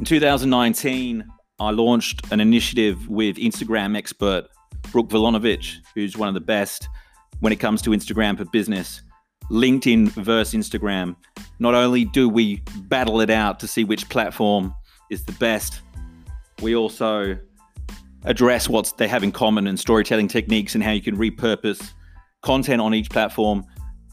In 2019, I launched an initiative with Instagram expert Brooke Vulinovich, who's one of the best when it comes to Instagram for business. LinkedIn versus Instagram. Not only do we battle it out to see which platform is the best, we also address what they have in common and storytelling techniques and how you can repurpose content on each platform.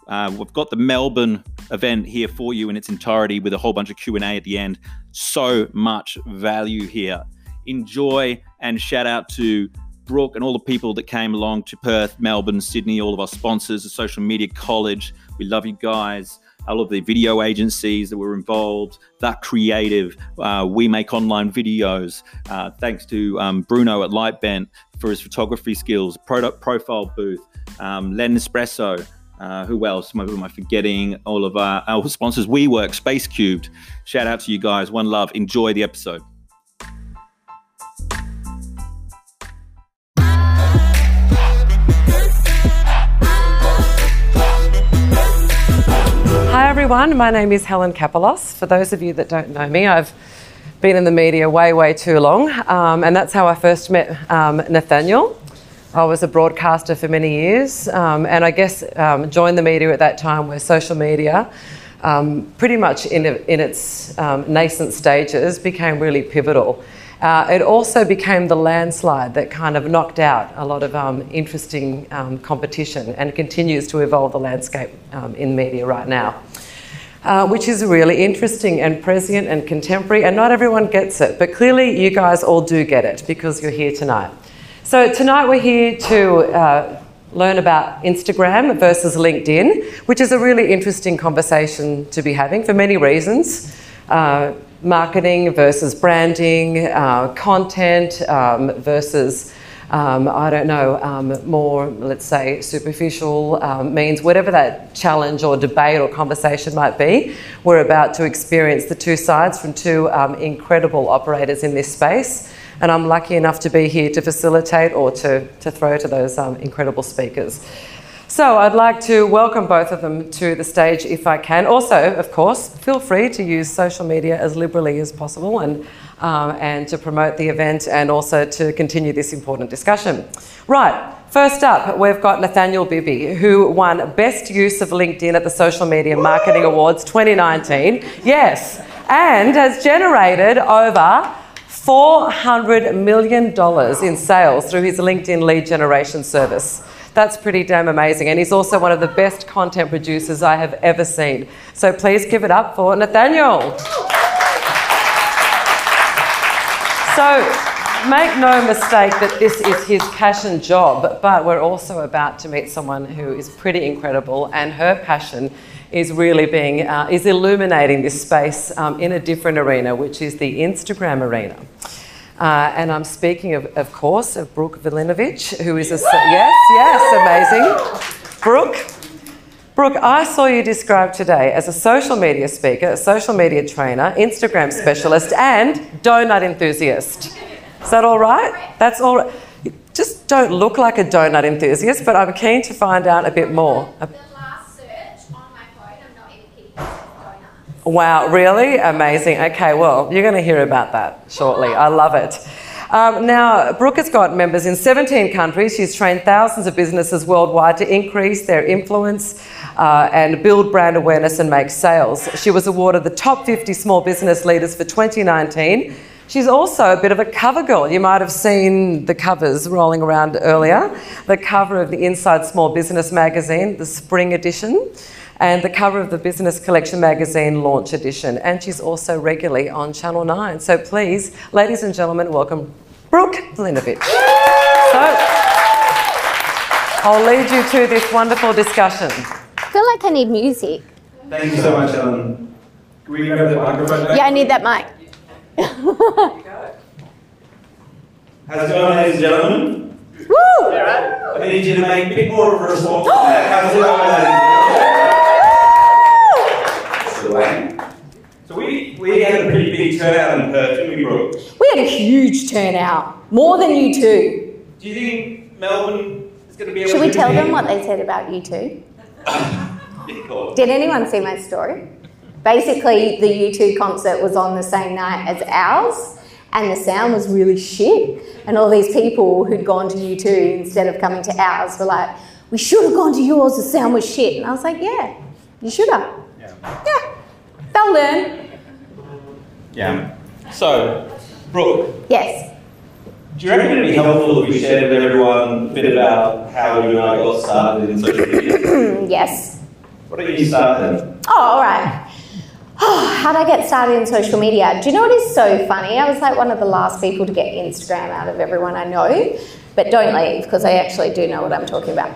Uh, we've got the Melbourne event here for you in its entirety with a whole bunch of Q&A at the end. So much value here. Enjoy and shout out to Brooke and all the people that came along to Perth, Melbourne, Sydney, all of our sponsors, the Social Media College. We love you guys. All of the video agencies that were involved, that creative. Uh, we make online videos. Uh, thanks to um, Bruno at Lightbent for his photography skills, product profile booth, um, Len Espresso. Uh, who else? Who am I forgetting? All of our, our sponsors, WeWork, Space Cubed. Shout out to you guys. One love. Enjoy the episode. Hi everyone, my name is Helen Kapalos. For those of you that don't know me, I've been in the media way, way too long, um, and that's how I first met um, Nathanial. I was a broadcaster for many years, um, and I guess um, joined the media at that time where social media, um, pretty much in, in its um, nascent stages, became really pivotal. Uh, it also became the landslide that kind of knocked out a lot of um, interesting um, competition and continues to evolve the landscape in media right now. Uh, which is really interesting and prescient and contemporary, and not everyone gets it, but clearly you guys all do get it because you're here tonight. So, tonight we're here to uh, learn about Instagram versus LinkedIn, which is a really interesting conversation to be having for many reasons. Uh, marketing versus branding, uh, content um, versus, um, I don't know, um, more, let's say, superficial um, means, whatever that challenge or debate or conversation might be, we're about to experience the two sides from two um, incredible operators in this space. And I'm lucky enough to be here to facilitate or to, to throw to those um, incredible speakers. So I'd like to welcome both of them to the stage if I can. Also, of course, feel free to use social media as liberally as possible and, um, and to promote the event and also to continue this important discussion. Right, first up, we've got Nathanial Bibby, who won Best Use of LinkedIn at the Social Media Marketing Awards 2019. Yes, and has generated over $400 million in sales through his LinkedIn lead generation service. That's pretty damn amazing. And he's also one of the best content producers I have ever seen. So please give it up for Nathanial. So make no mistake that this is his passion job, but we're also about to meet someone who is pretty incredible and her passion is really being, uh, is illuminating this space um, in a different arena, which is the Instagram arena. Uh, and I'm speaking, of, of course, of Brooke Vulinovich, who is a. Yes, yes, amazing. Brooke. Brooke, I saw you described today as a social media speaker, a social media trainer, Instagram specialist, and donut enthusiast. Is that all right? That's all right. You just don't look like a donut enthusiast, but I'm keen to find out a bit more. Wow, really? Amazing. Okay, well, you're going to hear about that shortly. I love it. Um, now, Brooke has got members in 17 countries. She's trained thousands of businesses worldwide to increase their influence uh, and build brand awareness and make sales. She was awarded the top 50 small business leaders for 2019. She's also a bit of a cover girl. You might have seen the covers rolling around earlier. The cover of the Inside Small Business magazine, the spring edition and the cover of the Business Collection magazine launch edition. And she's also regularly on Channel 9. So please, ladies and gentlemen, welcome Brooke Vulinovich. So I'll lead you to this wonderful discussion. I feel like I need music. Thank you so much, Ellen. Can we grab the microphone back? Yeah, I need that mic. How's it going, ladies and gentlemen? Woo! I need you to make a bit more of a response. How's it going, ladies and gentlemen? So we, we had a pretty big turnout in Perth, didn't we, Brooke? We had a huge turnout, more than you two. Do you think Melbourne is going to be able Should to we tell them what they said about you two? Yeah, go on. Did anyone see my story? Basically, the U2 concert was on the same night as ours, and the sound was really shit. And all these people who'd gone to U2 instead of coming to ours were like, we should have gone to yours, the sound was shit. And I was like, yeah, you should have. Yeah. yeah. They'll learn. Yeah. So, Brooke. Yes. Do you reckon it'd be helpful if we shared with everyone a bit about how you and I got started in social media? yes. What did you start then? Oh, all right. Oh, how did I get started in social media? Do you know what is so funny? I was like one of the last people to get Instagram out of everyone I know, but don't leave because I actually do know what I'm talking about.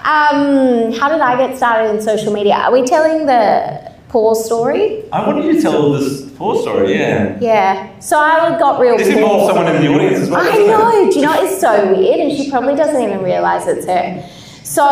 Um, how did I get started in social media? Are we telling the poor story? I wanted you to tell this poor story, yeah. Yeah. So I got real This involves someone in the audience as well. I know. Do you know it's so weird? And she probably doesn't even realise it's her. So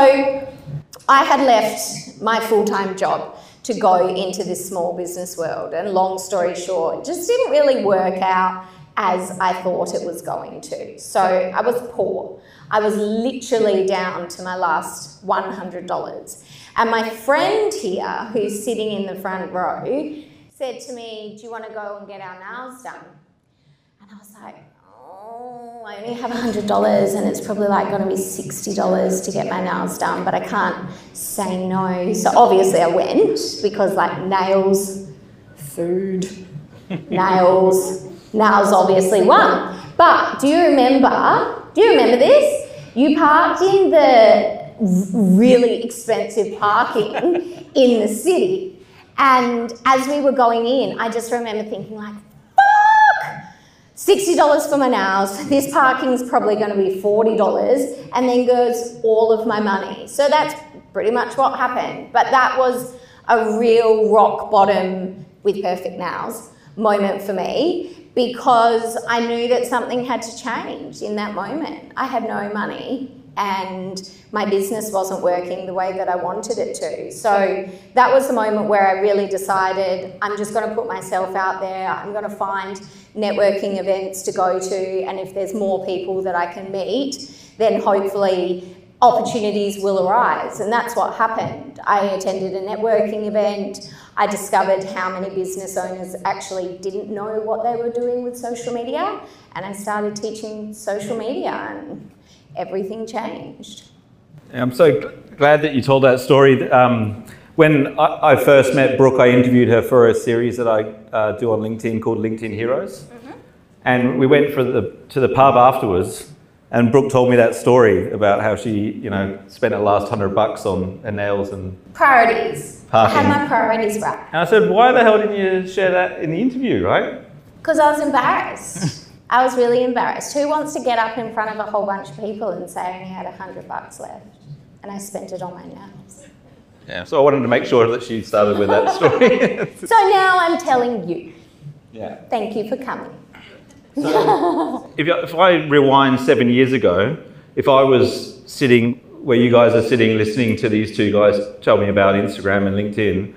I had left my full time job to go into this small business world. And long story short, it just didn't really work out as I thought it was going to. So I was poor. I was literally down to my last $100. And my friend here, who's sitting in the front row, said to me, Do you want to go and get our nails done? And I was like, Oh, I only have $100 and it's probably like going to be $60 to get my nails done, but I can't say no. So obviously I went because, like, nails, food, nails, nails obviously won. But do you remember? Do you remember this? You parked in the really expensive parking in the city. And as we were going in, I just remember thinking like, fuck! $60 for my nails, this parking's probably going to be $40, and then goes all of my money. So that's pretty much what happened. But that was a real rock bottom with perfect nails moment for me because I knew that something had to change in that moment. I had no money and my business wasn't working the way that I wanted it to. So that was the moment where I really decided I'm just going to put myself out there. I'm going to find networking events to go to, and if there's more people that I can meet, then hopefully opportunities will arise. And that's what happened. I attended a networking event. I discovered how many business owners actually didn't know what they were doing with social media, and I started teaching social media. And everything changed. I'm so glad that you told that story. Um, when I, I, first met Brooke, I interviewed her for a series that I uh, do on LinkedIn called LinkedIn Heroes. Mm-hmm. And we went for the, to the pub afterwards, and Brooke told me that story about how she, you know, spent her last hundred bucks on her nails and priorities. Parking. I had my priorities right. And I said, why the hell didn't you share that in the interview, right? Because I was embarrassed. I was really embarrassed. Who wants to get up in front of a whole bunch of people and say I only had a hundred bucks left and I spent it on my nails? Yeah, so I wanted to make sure that she started with that story. so now I'm telling you. Yeah. Thank you for coming. So if, if I rewind seven years ago, if I was sitting where you guys are sitting listening to these two guys tell me about Instagram and LinkedIn,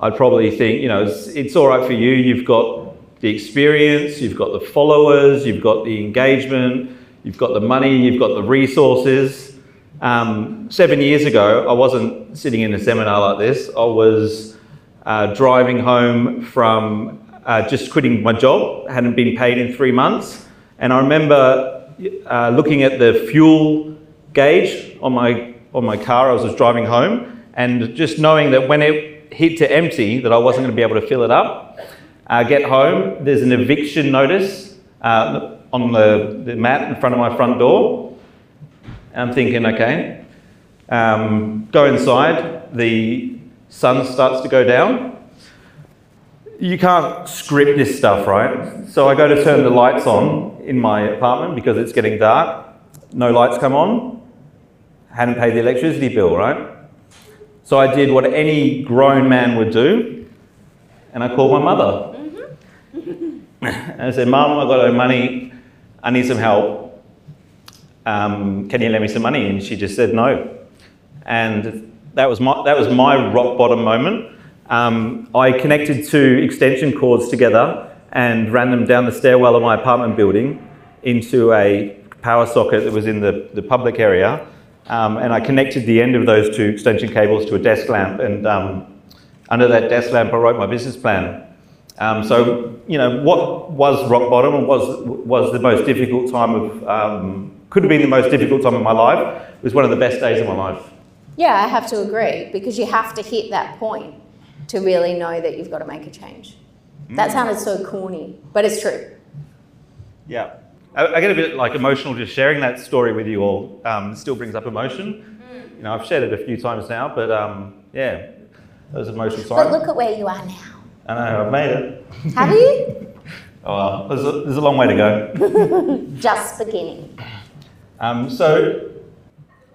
I'd probably think, you know, it's, it's all right for you. You've got the experience, you've got the followers, you've got the engagement, you've got the money, you've got the resources. Um, seven years ago, I wasn't sitting in a seminar like this. I was uh, driving home from uh, just quitting my job, hadn't been paid in three months. And I remember uh, looking at the fuel gauge on my, on my car, I was just driving home, and just knowing that when it hit to empty, that I wasn't going to be able to fill it up. Uh, get home, there's an eviction notice uh, on the, the mat in front of my front door. And I'm thinking, okay, um, go inside, the sun starts to go down. You can't script this stuff, right? So I go to turn the lights on in my apartment because it's getting dark. No lights come on. Hadn't paid the electricity bill, right? So I did what any grown man would do, and I called my mother. I said, Mom, I've got no money. I need some help. Um, can you lend me some money? And she just said no. And that was my, that was my rock bottom moment. Um, I connected two extension cords together and ran them down the stairwell of my apartment building into a power socket that was in the, the public area. Um, and I connected the end of those two extension cables to a desk lamp and um, under that desk lamp, I wrote my business plan. Um, so, you know, what was rock bottom and was, was the most difficult time of, um, could have been the most difficult time of my life, it was one of the best days of my life. Yeah, I have to agree because you have to hit that point to really know that you've got to make a change. That Mm. sounded so corny, but it's true. Yeah. I, I get a bit like emotional just sharing that story with you all. Um, still brings up emotion. You know, I've shared it a few times now, but um, yeah, that was an emotional But look at where you are now. I know, I've made it. Have you? Oh, well, there's a, there's a long way to go. Just beginning. Um, so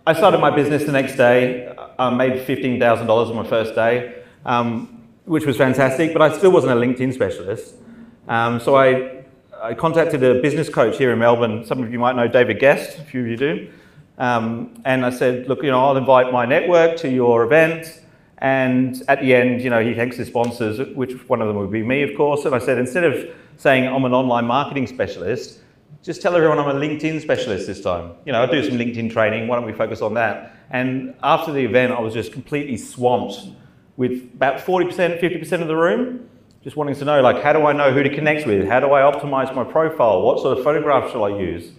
I started my business the next day. I made $15,000 on my first day, um, which was fantastic, but I still wasn't a LinkedIn specialist. Um, so I, I contacted a business coach here in Melbourne. Some of you might know David Guest, a few of you do. Um, and I said, look, you know, I'll invite my network to your event. And at the end, you know, he thanks his sponsors, which one of them would be me, of course. And I said, instead of saying I'm an online marketing specialist, just tell everyone I'm a LinkedIn specialist this time. You know, I do some LinkedIn training. Why don't we focus on that? And after the event, I was just completely swamped with about 40%, 50% of the room just wanting to know, like, how do I know who to connect with? How do I optimize my profile? What sort of photographs shall I use?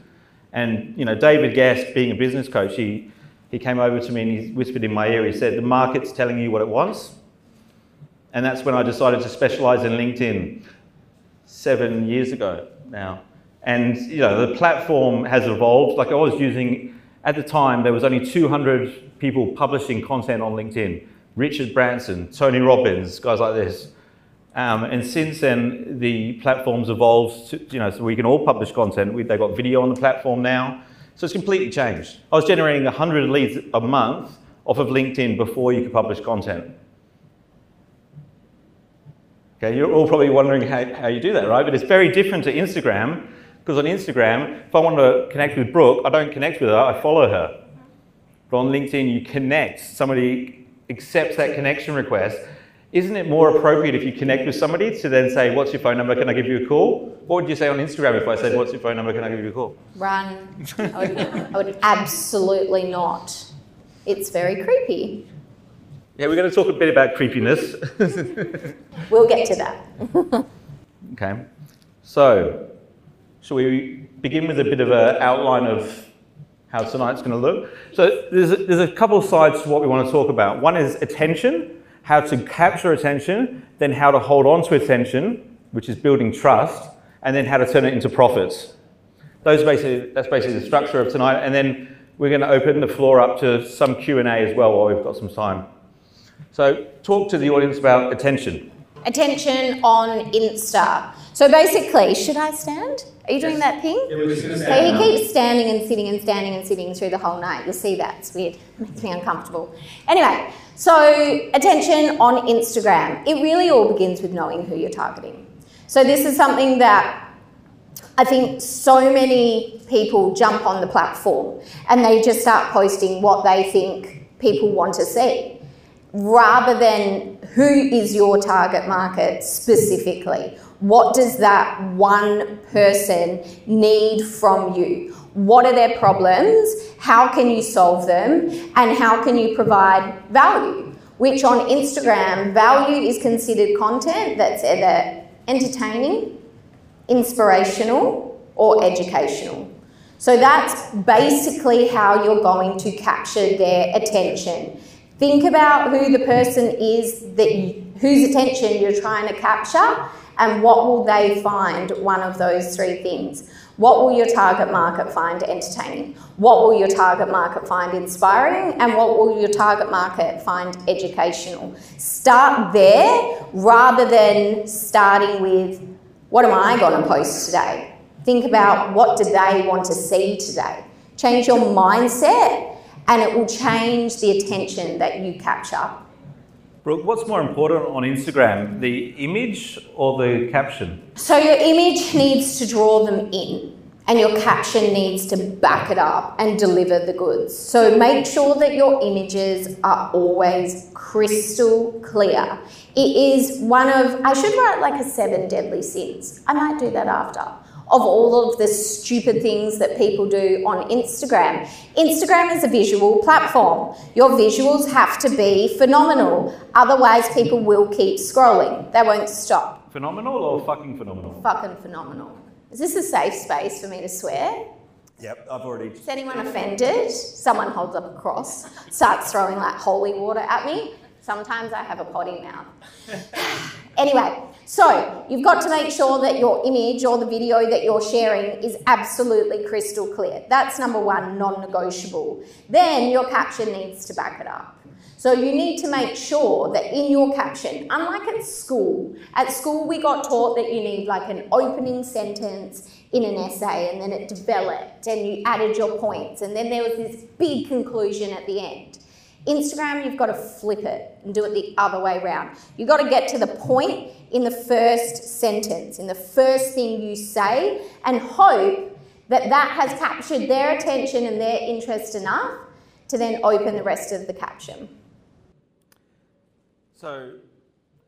And, you know, David Guest, being a business coach, he, he came over to me and he whispered in my ear, he said, the market's telling you what it wants. And that's when I decided to specialize in LinkedIn seven years ago now. And you know, the platform has evolved. Like I was using at the time, there was only 200 people publishing content on LinkedIn. Richard Branson, Tony Robbins, guys like this. Um, and since then, the platform's evolved. To, you know, so we can all publish content. We, they've got video on the platform now, so it's completely changed. I was generating 100 leads a month off of LinkedIn before you could publish content. Okay, you're all probably wondering how, how you do that, right? But it's very different to Instagram, because on Instagram, if I want to connect with Brooke, I don't connect with her, I follow her. But on LinkedIn, you connect, somebody accepts that connection request. Isn't it more appropriate if you connect with somebody to then say, What's your phone number? Can I give you a call? What would you say on Instagram if I said, What's your phone number? Can I give you a call? Run. I would, I would absolutely not. It's very creepy. Yeah, we're going to talk a bit about creepiness. We'll get to that. Okay. So, shall we begin with a bit of an outline of how tonight's going to look? So, there's a, there's a couple of sides to what we want to talk about. One is attention, how to capture attention, then how to hold on to attention, which is building trust, and then how to turn it into profits. Those basically, that's basically the structure of tonight. And then we're going to open the floor up to some Q&A as well while we've got some time. So, talk to the audience about attention. Attention on Insta. So basically, should I stand? Are you doing that thing? So he keeps standing and sitting and standing and sitting through the whole night. You'll see that. It's weird. It makes me uncomfortable. Anyway, so attention on Instagram. It really all begins with knowing who you're targeting. So this is something that I think so many people jump on the platform and they just start posting what they think people want to see rather than who is your target market specifically. What does that one person need from you? What are their problems? How can you solve them? And how can you provide value? Which on Instagram, value is considered content that's either entertaining, inspirational, or educational. So that's basically how you're going to capture their attention. Think about who the person is that you, whose attention you're trying to capture and what will they find one of those three things. What will your target market find entertaining? What will your target market find inspiring? And what will your target market find educational? Start there rather than starting with what am I going to post today? Think about what do they want to see today. Change your mindset and it will change the attention that you capture. Brooke, what's more important on Instagram, the image or the caption? So your image needs to draw them in and your caption needs to back it up and deliver the goods. So make sure that your images are always crystal clear. It is one of, I should write like a seven deadly sins. I might do that after. Of all of the stupid things that people do on Instagram. Instagram is a visual platform. Your visuals have to be phenomenal, otherwise, people will keep scrolling. They won't stop. Phenomenal or fucking phenomenal? Fucking phenomenal. Is this a safe space for me to swear? Yep, I've already. Is anyone offended? Someone holds up a cross, starts throwing like holy water at me. Sometimes I have a potty mouth. anyway, so you've got to make sure that your image or the video that you're sharing is absolutely crystal clear. That's number one, non negotiable. Then your caption needs to back it up. So you need to make sure that in your caption, unlike at school, at school we got taught that you need like an opening sentence in an essay and then it developed and you added your points and then there was this big conclusion at the end. Instagram, you've got to flip it and do it the other way around. You've got to get to the point in the first sentence, in the first thing you say, and hope that that has captured their attention and their interest enough to then open the rest of the caption. So,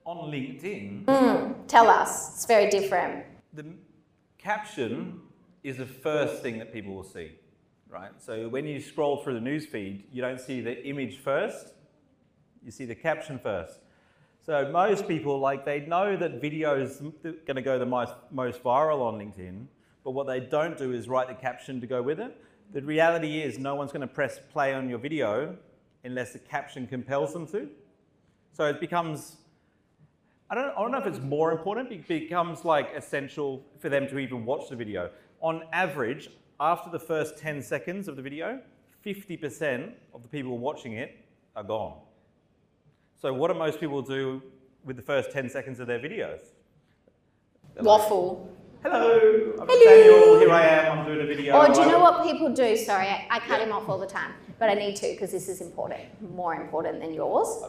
on LinkedIn, Mm, Tell us, it's very different. the caption is the first thing that people will see, right? So when you scroll through the news feed, you don't see the image first, you see the caption first. So most people, like, they know that video is going to go the most, most viral on LinkedIn, but what they don't do is write the caption to go with it. The reality is no one's going to press play on your video unless the caption compels them to. So it becomes I don't, I don't know if it's more important, it becomes like essential for them to even watch the video. On average, after the first 10 seconds of the video, 50% of the people watching it are gone. So, what do most people do with the first 10 seconds of their videos? They're like, Waffle. Hello, I'm Hello. Daniel, here I am, I'm doing a video. Or do you know what people do? Sorry, I, I cut him off all the time, but I need to because this is important, more important than yours.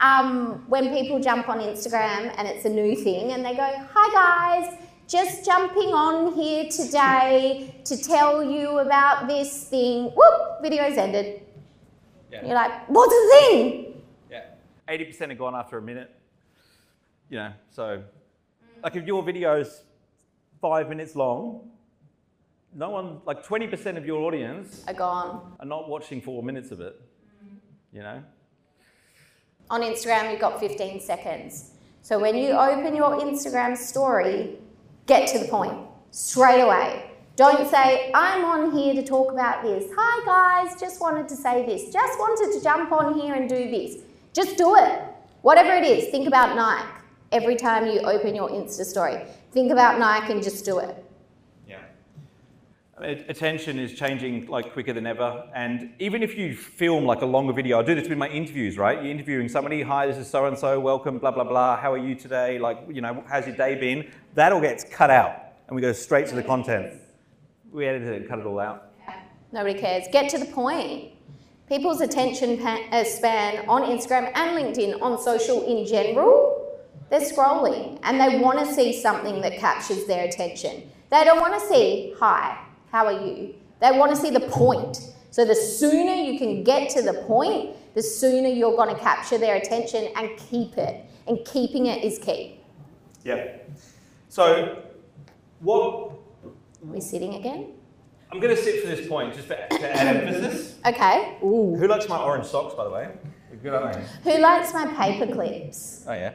Um, when people jump on Instagram and it's a new thing and they go, Hi guys, just jumping on here today to tell you about this thing. Whoop, video's ended. Yeah. You're like, What's the thing? Yeah, 80% are gone after a minute. You know, so like if your video's five minutes long, no one, like 20% of your audience Are gone. are not watching four minutes of it. You know? On Instagram, you've got 15 seconds. So when you open your Instagram story, get to the point straight away. Don't say, I'm on here to talk about this. Hi guys, just wanted to say this. Just wanted to jump on here and do this. Just do it. Whatever it is, think about Nike every time you open your Insta story. Think about Nike and just do it. Yeah. Attention is changing like quicker than ever. And even if you film like a longer video, I do this with my interviews, right? You're interviewing somebody, hi, this is so and so, welcome, blah, blah, blah. How are you today? Like, you know, how's your day been? That all gets cut out and we go straight to the content. We edit it and cut it all out. Nobody cares. Get to the point. People's attention uh, span on Instagram and LinkedIn, on social in general, they're scrolling and they want to see something that captures their attention. They don't want to see, hi, how are you? They want to see the point. So the sooner you can get to the point, the sooner you're going to capture their attention and keep it. And keeping it is key. Yeah. So, what Are we sitting again? I'm going to sit for this point just for, to add emphasis. Okay. Who likes my orange socks, by the way? Good, aren't? Who likes my paper clips? Oh, yeah.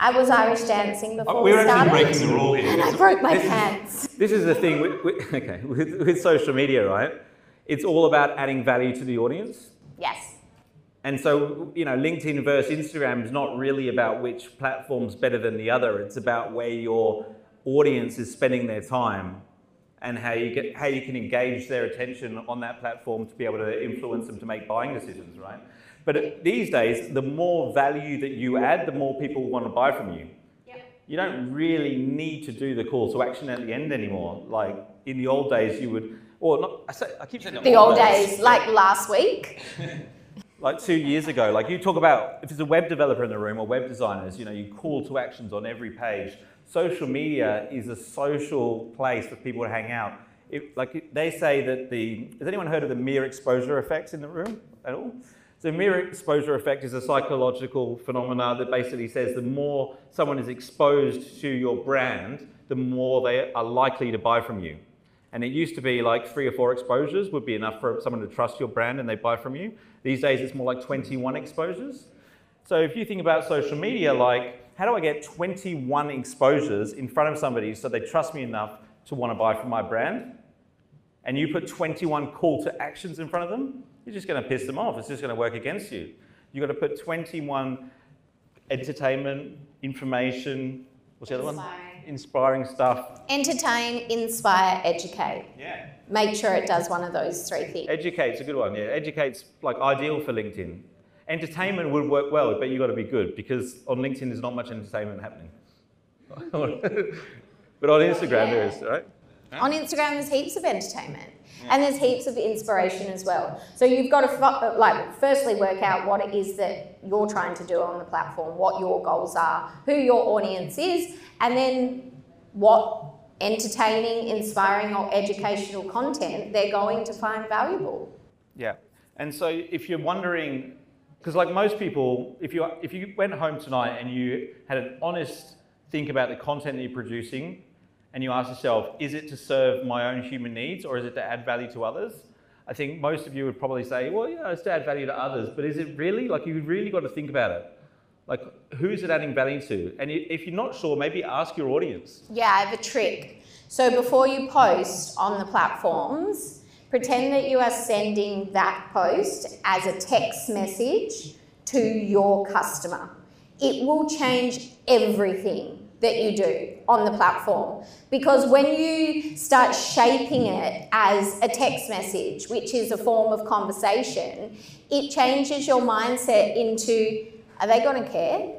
I was Irish dancing before Oh, we we're actually breaking the rule here. And I broke my This is- pants. This is the thing with, with, okay, with, with social media, right? It's all about adding value to the audience. Yes. And so, you know, LinkedIn versus Instagram is not really about which platform's better than the other. It's about where your audience is spending their time and how you get how you can engage their attention on that platform to be able to influence them to make buying decisions, right? But these days, the more value that you add, the more people want to buy from you. Yep. You don't really need to do the call to action at the end anymore. Like in the old days, you would, or not. I, say, I keep saying The old days, like last week. like two years ago, like you talk about if there's a web developer in the room or web designers, you know, you call to actions on every page. Social media is a social place for people to hang out. It, like they say that the has anyone heard of the mere exposure effects in the room at all? So mere exposure effect is a psychological phenomenon that basically says the more someone is exposed to your brand, the more they are likely to buy from you. And it used to be like three or four exposures would be enough for someone to trust your brand and they buy from you. These days it's more like 21 exposures. So if you think about social media, like how do I get 21 exposures in front of somebody so they trust me enough to want to buy from my brand? And you put 21 call to actions in front of them, you're just going to piss them off. It's just going to work against you. You've got to put 21 entertainment, information, what's the other one? Inspiring. Inspiring stuff. Entertain, inspire, educate. Yeah. Make sure it does one of those three things. Educate's a good one. Yeah, educate's like ideal for LinkedIn. Entertainment would work well, but you've got to be good because on LinkedIn there's not much entertainment happening. but on Instagram there is, right? On Instagram, there's heaps of entertainment. And there's heaps of inspiration as well. So you've got to fo- like firstly work out what it is that you're trying to do on the platform, what your goals are, who your audience is, and then what entertaining, inspiring, or educational content they're going to find valuable. Yeah. And so if you're wondering, because like most people, if you if you went home tonight and you had an honest think about the content that you're producing, and you ask yourself, is it to serve my own human needs or is it to add value to others? I think most of you would probably say, well, yeah, it's to add value to others, but is it really? Like you've really got to think about it. Like who's it adding value to? And if you're not sure, maybe ask your audience. Yeah, I have a trick. So before you post on the platforms, pretend that you are sending that post as a text message to your customer. It will change everything that you do on the platform because when you start shaping it as a text message, which is a form of conversation, it changes your mindset into are they going to care?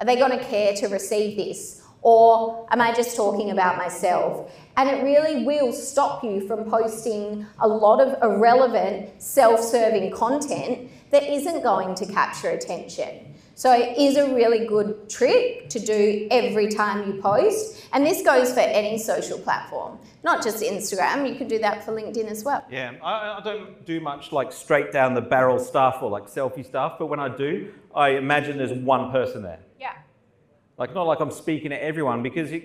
Are they going to care to receive this? Or am I just talking about myself? And it really will stop you from posting a lot of irrelevant, self serving content that isn't going to capture attention. So it is a really good trick to do every time you post. And this goes for any social platform, not just Instagram. You could do that for LinkedIn as well. Yeah, I, I don't do much like straight down the barrel stuff or like selfie stuff, but when I do, I imagine there's one person there. Yeah. Like not like I'm speaking to everyone because it,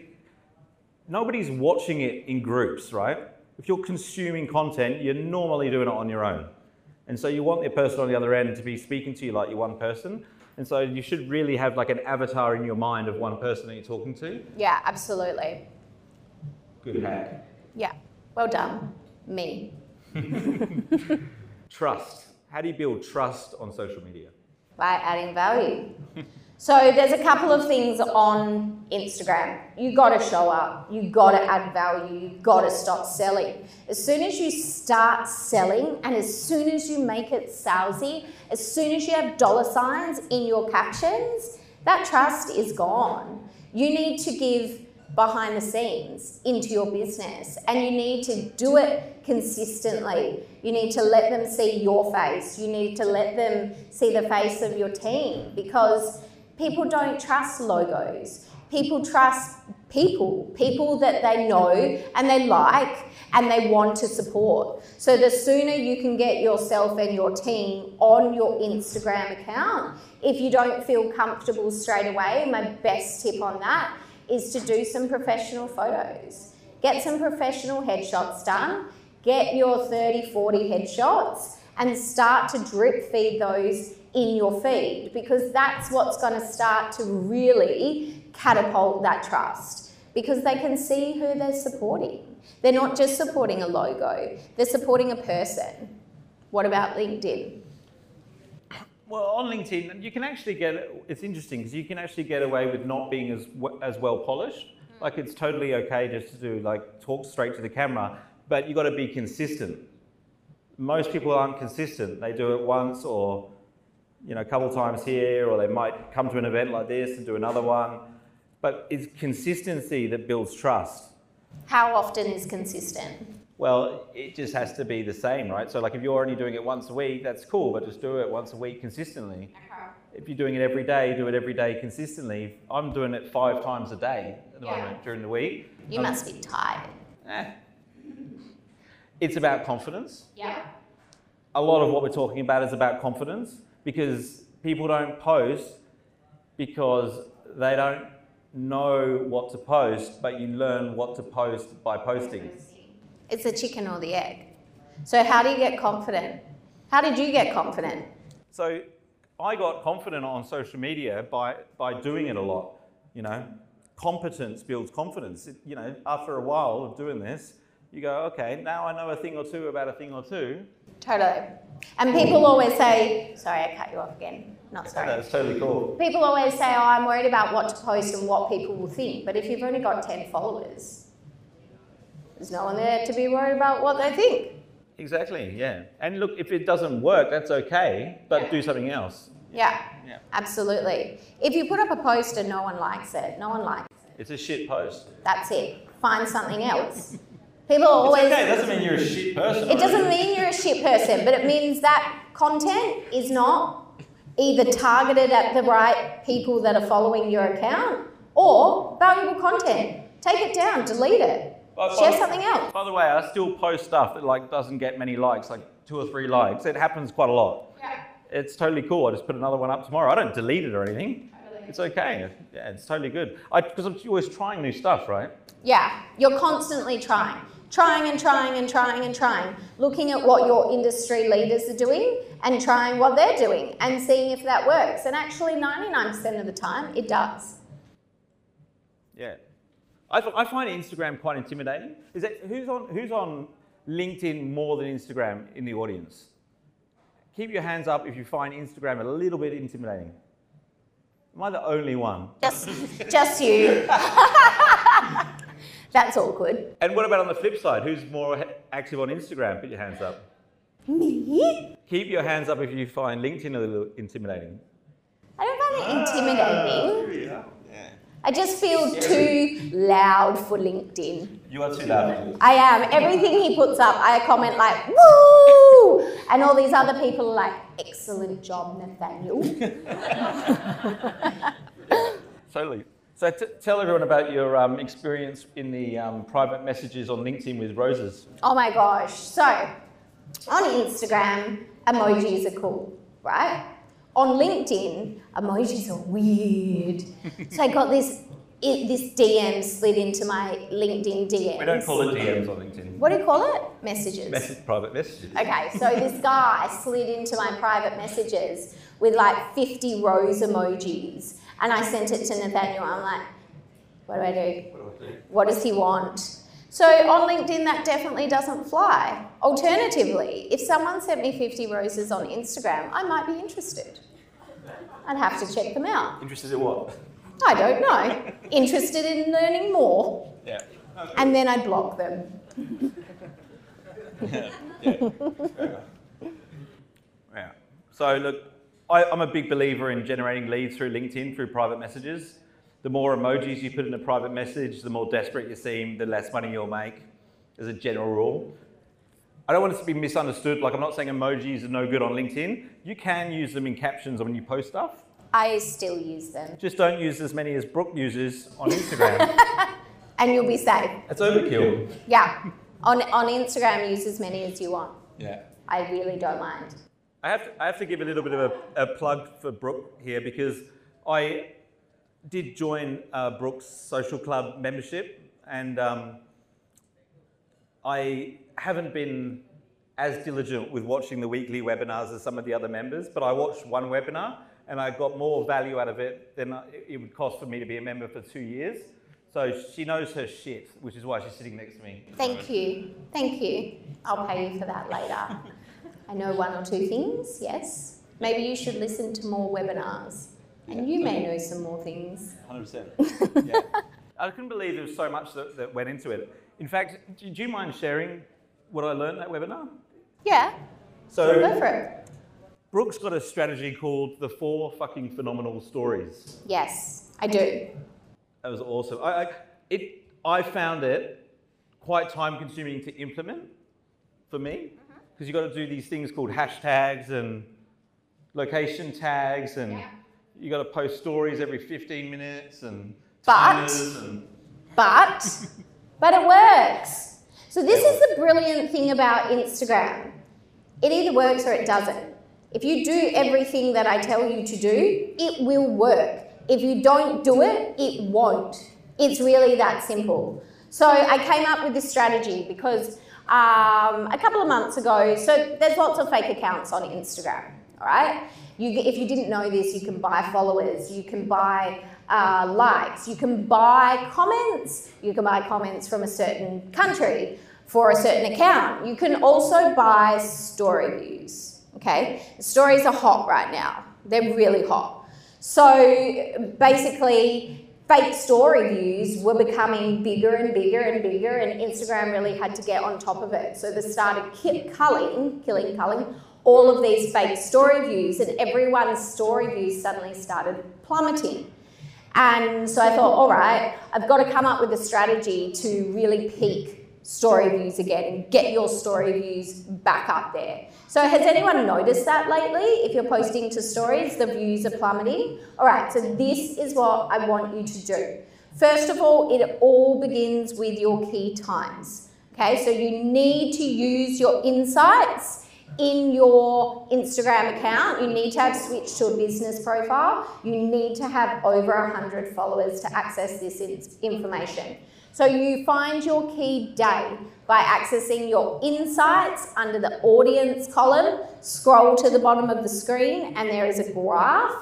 nobody's watching it in groups, right? If you're consuming content, you're normally doing it on your own. And so you want the person on the other end to be speaking to you like you're one person. And so you should really have like an avatar in your mind of one person that you're talking to. Yeah, absolutely. Good hack. Yeah. Well done. Me. Trust. How do you build trust on social media? by adding value. so there's a couple of things on Instagram. You got to show up. You got to add value. You got to stop selling. As soon as you start selling, and as soon as you make it salesy, as soon as you have dollar signs in your captions, that trust is gone. You need to give behind the scenes into your business and you need to do it consistently. You need to let them see your face. You need to let them see the face of your team because people don't trust logos. People trust people, people that they know and they like and they want to support. So the sooner you can get yourself and your team on your Instagram account, if you don't feel comfortable straight away, my best tip on that is to do some professional photos. Get some professional headshots done. Get your 30, 40 headshots and start to drip feed those in your feed because that's what's going to start to really catapult that trust because they can see who they're supporting. They're not just supporting a logo, they're supporting a person. What about LinkedIn? Well, on LinkedIn, you can actually get. It's interesting because you can actually get away with not being as as well polished. Mm. Like it's totally okay just to do like talk straight to the camera, but you've got to be consistent. Most people aren't consistent. They do it once or you know a couple times here, or they might come to an event like this and do another one. But it's consistency that builds trust. How often is consistent? Well, it just has to be the same, right? So, like, if you're only doing it once a week, that's cool, but just do it once a week consistently. If you're doing it every day, do it every day consistently. I'm doing it five times a day at the Yeah. moment during the week. You must be tired. eh. It's about confidence. Yeah. A lot of what we're talking about is about confidence. Because people don't post because they don't know what to post, but you learn what to post by posting. It's the chicken or the egg. So, how do you get confident? How did you get confident? So I got confident on social media by, by doing it a lot. You know, competence builds confidence. It- you know, after a while of doing this, you go, okay, now I know a thing or two about a thing or two. Totally. And people always say, sorry, I cut you off again. Not sorry. That's totally cool. People always say, oh, I'm worried about what to post and what people will think. But if you've only got 10 followers, there's no one there to be worried about what they think. Exactly, yeah. And look, if it doesn't work, that's okay, but Yeah. do something else. Yeah, Yeah. absolutely. If you put up a post and no one likes it, no one likes it. It's a shit post. That's it. Find something else. People It's always. okay, it doesn't mean you're a shit person. It doesn't mean you're a shit person, but it means that content is not either targeted at the right people that are following your account or valuable content. Take it down, delete it, By- share by- something else. By the way, I still post stuff that like doesn't get many likes, like two or three likes. It happens quite a lot. It's totally cool. I just put another one up tomorrow. I don't delete it or anything. It's okay. Yeah, it's totally good. Because I'm always trying new stuff, right? Yeah, you're constantly trying, trying and trying and trying and trying, looking at what your industry leaders are doing and trying what they're doing and seeing if that works. And actually, 99% of the time, it does. Yeah. I find Instagram quite intimidating. Is that who's on who's on LinkedIn more than Instagram in the audience? Keep your hands up if you find Instagram a little bit intimidating. Am I the only one? Just, just you. That's awkward. And what about on the flip side? Who's more active on Instagram? Put your hands up. Me? Keep your hands up if you find LinkedIn a little intimidating. I don't find it ah, intimidating. I just feel too loud for LinkedIn. You are too loud. I am. Everything he puts up, I comment like, woo! And all these other people are like, excellent job, Nathanial. Totally. So t- tell everyone about your um, experience in the um, private messages on LinkedIn with roses. Oh my gosh. So, on Instagram, emojis are cool, right? On LinkedIn, emojis are weird. so I got this it, this DM slid into my LinkedIn DMs. We don't call it DMs on LinkedIn. What do you call it? Messages. Message, private messages. Okay, so this guy slid into my private messages with like 50 rose emojis, and I sent it to Nathanial. I'm like, what do I do? What does he want? So on LinkedIn, that definitely doesn't fly. Alternatively, if someone sent me 50 roses on Instagram, I might be interested. I'd have to check them out. Interested in what? I don't know. Interested in learning more. Yeah. And then I'd block them. Yeah. So look, I, I'm a big believer in generating leads through LinkedIn through private messages. The more emojis you put in a private message, the more desperate you seem, the less money you'll make, as a general rule. I don't want it to be misunderstood. Like I'm not saying emojis are no good on LinkedIn. You can use them in captions when you post stuff. I still use them. Just don't use as many as Brooke uses on Instagram. And you'll be safe. That's overkill. Yeah. On, on Instagram, use as many as you want. Yeah. I really don't mind. I have, to, I have to give a little bit of a, a plug for Brooke here because I did join uh, Brooke's social club membership and um, I haven't been as diligent with watching the weekly webinars as some of the other members, but I watched one webinar and I got more value out of it than it would cost for me to be a member for two years. So she knows her shit, which is why she's sitting next to me. Thank you. Thank you. I'll pay you for that later. I know one or two things, yes. Maybe you should listen to more webinars. And you may know some more things. 100%. yeah. I couldn't believe there was so much that, that went into it. In fact, do, do you mind sharing what I learned that webinar? Yeah, So, go for it. Brooke's got a strategy called the four fucking phenomenal stories. Yes, I do. That was awesome. I, I, it, I found it quite time consuming to implement for me because you've got to do these things called hashtags and location tags and you've got to post stories every 15 minutes and But- and But, but it works. So this is the brilliant thing about Instagram. It either works or it doesn't. If you do everything that I tell you to do, it will work. If you don't do it, it won't. It's really that simple. So I came up with this strategy because um, a couple of months ago, so there's lots of fake accounts on Instagram, all right? You, if you didn't know this, you can buy followers, you can buy uh, likes, you can buy comments, you can buy comments from a certain country for a certain account. You can also buy story views, okay? Stories are hot right now, they're really hot. So basically, fake story views were becoming bigger and bigger and bigger, and Instagram really had to get on top of it. So they started culling, killing, culling all of these fake story views, and everyone's story views suddenly started plummeting. And so I thought, all right, I've got to come up with a strategy to really peak story views again and get your story views back up there. So has anyone noticed that lately? If you're posting to stories, the views are plummeting. All right, so this is what I want you to do. First of all, it all begins with your key times. Okay, so you need to use your insights in your Instagram account. You need to have switched to a business profile. You need to have over 100 followers to access this information. So you find your key day by accessing your insights under the audience column, scroll to the bottom of the screen and there is a graph,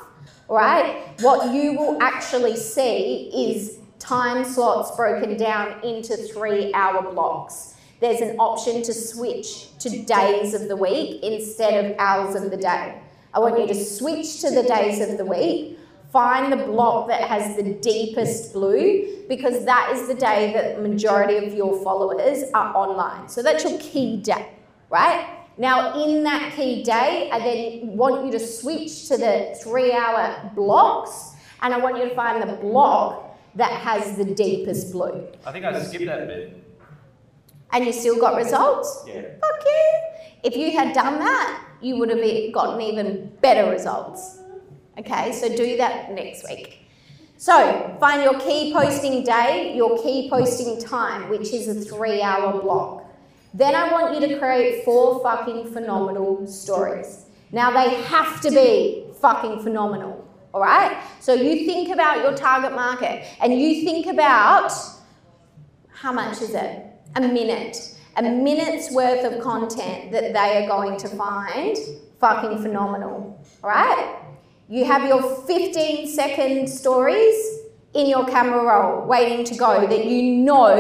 right? What you will actually see is time slots broken down into three hour blocks. There's an option to switch to days of the week instead of hours of the day. I want you to switch to the days of the week Find the block that has the deepest blue because that is the day that the majority of your followers are online. So that's your key day, right? Now, in that key day, I then want you to switch to the three hour blocks and I want you to find the block that has the deepest blue. I think I skipped that bit. And you still got results? Yeah. Fuck If you had done that, you would have gotten even better results. Okay, so do that next week. So find your key posting day, your key posting time, which is a three hour block. Then I want you to create four fucking phenomenal stories. Now they have to be fucking phenomenal, all right? So you think about your target market and you think about how much is it? A minute. A minute's worth of content that they are going to find fucking phenomenal, all right? You have your 15 second stories in your camera roll waiting to go that you know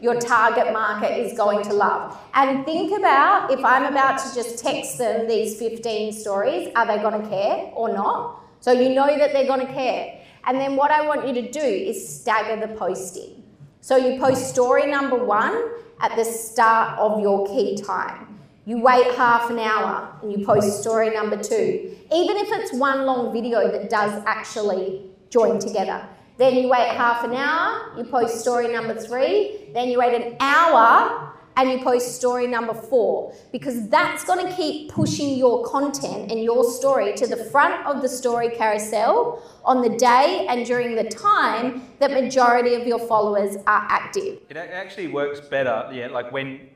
your target market is going to love. And think about if I'm about to just text them these 15 stories, are they going to care or not? So you know that they're going to care. And then what I want you to do is stagger the posting. So you post story number one at the start of your key time. You wait half an hour and you post story number two. Even if it's one long video that does actually join together. Then you wait half an hour, you post story number three, then you wait an hour and you post story number four because that's going to keep pushing your content and your story to the front of the story carousel on the day and during the time that majority of your followers are active. It actually works better, yeah, like when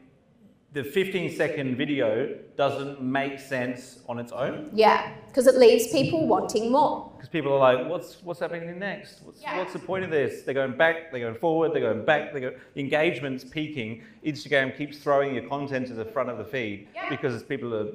the 15 second video doesn't make sense on its own. Yeah, because it leaves people wanting more. Because people are like, what's what's happening next? What's, yeah. what's the point of this? They're going back, they're going forward, they're going back, they go the engagement's peaking. Instagram keeps throwing your content to the front of the feed yeah. because people are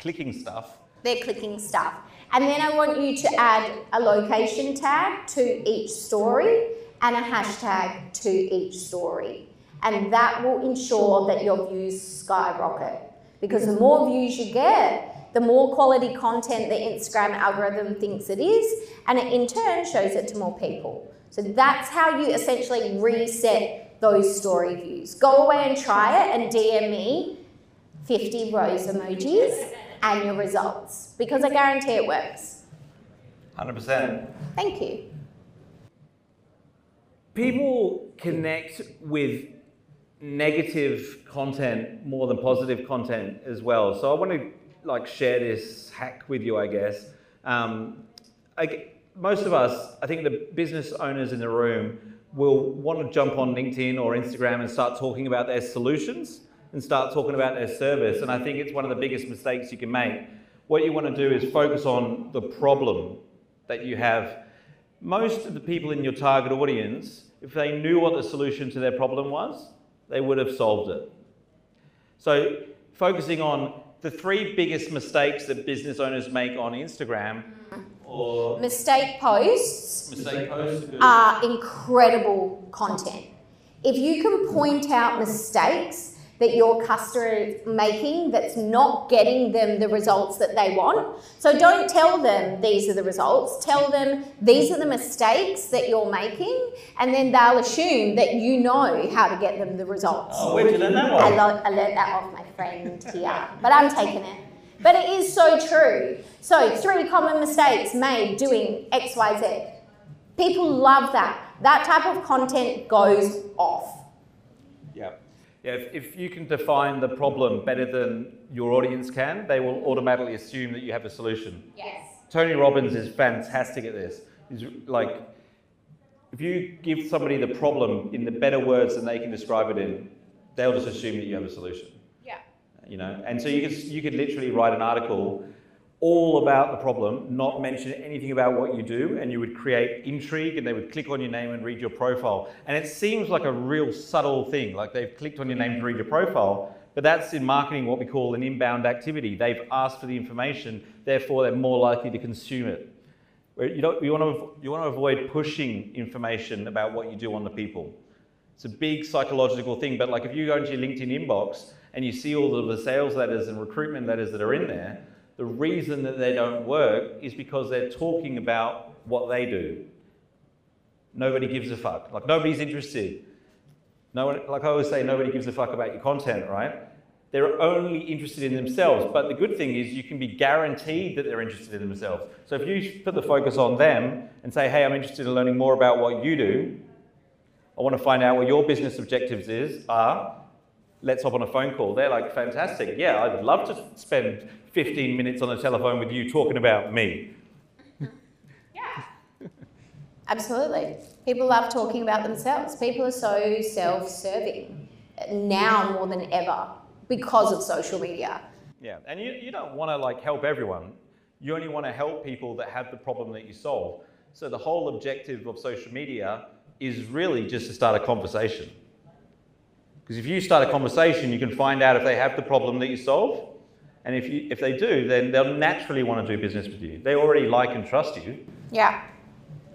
clicking stuff. They're clicking stuff. And then I want you to add a location tag to each story and a hashtag to each story and that will ensure that your views skyrocket. Because the more views you get, the more quality content the Instagram algorithm thinks it is, and it in turn shows it to more people. So that's how you essentially reset those story views. Go away and try it and DM me 50 rose emojis and your results because I guarantee it works. 100%. Thank you. People connect with negative content more than positive content as well. So I want to like share this hack with you, I guess. Um, I, most of us, I think the business owners in the room will want to jump on LinkedIn or Instagram and start talking about their solutions and start talking about their service. And I think it's one of the biggest mistakes you can make. what you want to do is focus on the problem that you have. Most of the people in your target audience, if they knew what the solution to their problem was, they would have solved it. So, focusing on the three biggest mistakes that business owners make on Instagram or Mistake posts mistake posts. are incredible content. If you can point out mistakes that your customer is making that's not getting them the results that they want, so don't tell them these are the results, tell them these are the mistakes that you're making, and then they'll assume that you know how to get them the results. Oh, where'd you learn that I, one? lo- I learned that off my friend here, but I'm taking it. But it is so true. So, three common mistakes made doing XYZ. People love that. That type of content goes off. Yeah. If, if you can define the problem better than your audience can, they will automatically assume that you have a solution. Yes. Tony Robbins is fantastic at this. He's like, if you give somebody the problem in the better words than they can describe it in, they'll just assume that you have a solution. Yeah. You know, and so you could you could literally write an article all about the problem, not mention anything about what you do, and you would create intrigue, and they would click on your name and read your profile. And it seems like a real subtle thing, like they've clicked on your name to read your profile, but that's in marketing what we call an inbound activity. They've asked for the information, therefore they're more likely to consume it. You, don't, you, want to, you want to avoid pushing information about what you do on the people. It's a big psychological thing, but like if you go into your LinkedIn inbox and you see all of the sales letters and recruitment letters that are in there, the reason that they don't work is because they're talking about what they do. Nobody gives a fuck. Like nobody's interested. No one, like I always say, nobody gives a fuck about your content, right? They're only interested in themselves. But the good thing is you can be guaranteed that they're interested in themselves. So if you put the focus on them and say, hey, I'm interested in learning more about what you do, I want to find out what your business objectives is are. Let's hop on a phone call. They're like, fantastic. Yeah, I'd love to spend 15 minutes on the telephone with you talking about me. Yeah. Absolutely. People love talking about themselves. People are so self serving now more than ever because of social media. Yeah, and you, you don't want to like help everyone. You only want to help people that have the problem that you solve. So the whole objective of social media is really just to start a conversation. Because if you start a conversation, you can find out if they have the problem that you solve. And if, you, if they do, then they'll naturally want to do business with you. They already like and trust you. Yeah.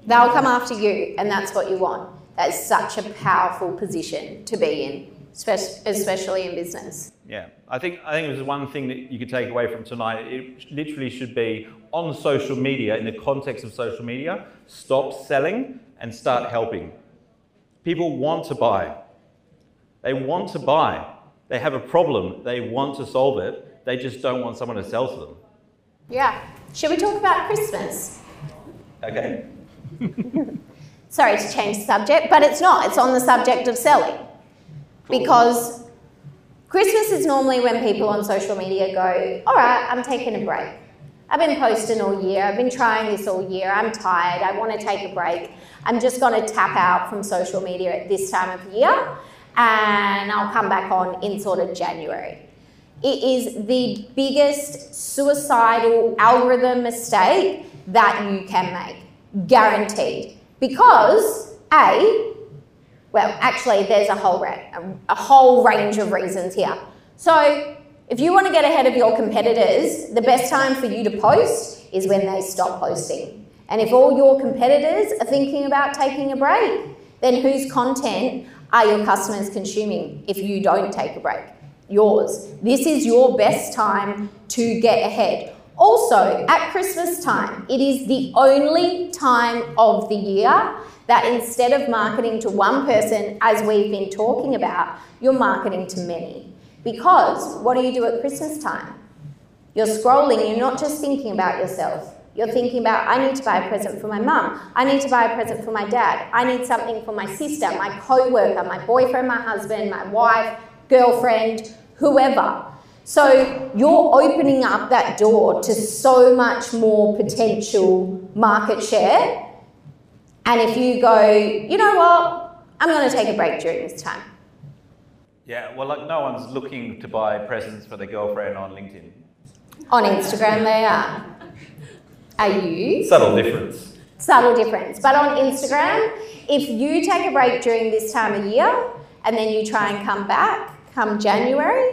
They'll come after you, and that's what you want. That's such a powerful position to be in, especially in business. Yeah, I think I think there's one thing that you could take away from tonight. It literally should be on social media, in the context of social media, stop selling and start helping. People want to buy. They want to buy. They have a problem. They want to solve it. They just don't want someone to sell to them. Yeah. Should we talk about Christmas? Okay. Sorry to change the subject, but it's not. It's on the subject of selling. Because Christmas is normally when people on social media go, all right, I'm taking a break. I've been posting all year. I've been trying this all year. I'm tired. I want to take a break. I'm just going to tap out from social media at this time of year and I'll come back on in sort of January. It is the biggest suicidal algorithm mistake that you can make, guaranteed. Because, A, well, actually, there's a whole, ra- um, a whole range of reasons here. So, if you want to get ahead of your competitors, the best time for you to post is when they stop posting. And if all your competitors are thinking about taking a break, then whose content are your customers consuming if you don't take a break? Yours. This is your best time to get ahead. Also, at Christmas time, it is the only time of the year that instead of marketing to one person, as we've been talking about, you're marketing to many. Because what do you do at Christmas time? You're scrolling, you're not just thinking about yourself. You're thinking about, I need to buy a present for my mum. I need to buy a present for my dad. I need something for my sister, my co worker, my boyfriend, my husband, my wife, girlfriend, whoever. So you're opening up that door to so much more potential market share. And if you go, you know what, I'm going to take a break during this time. Yeah, well, like no one's looking to buy presents for their girlfriend on LinkedIn. On Instagram, they are. Are you? Subtle difference. Subtle difference. But on Instagram, if you take a break during this time of year and then you try and come back come January,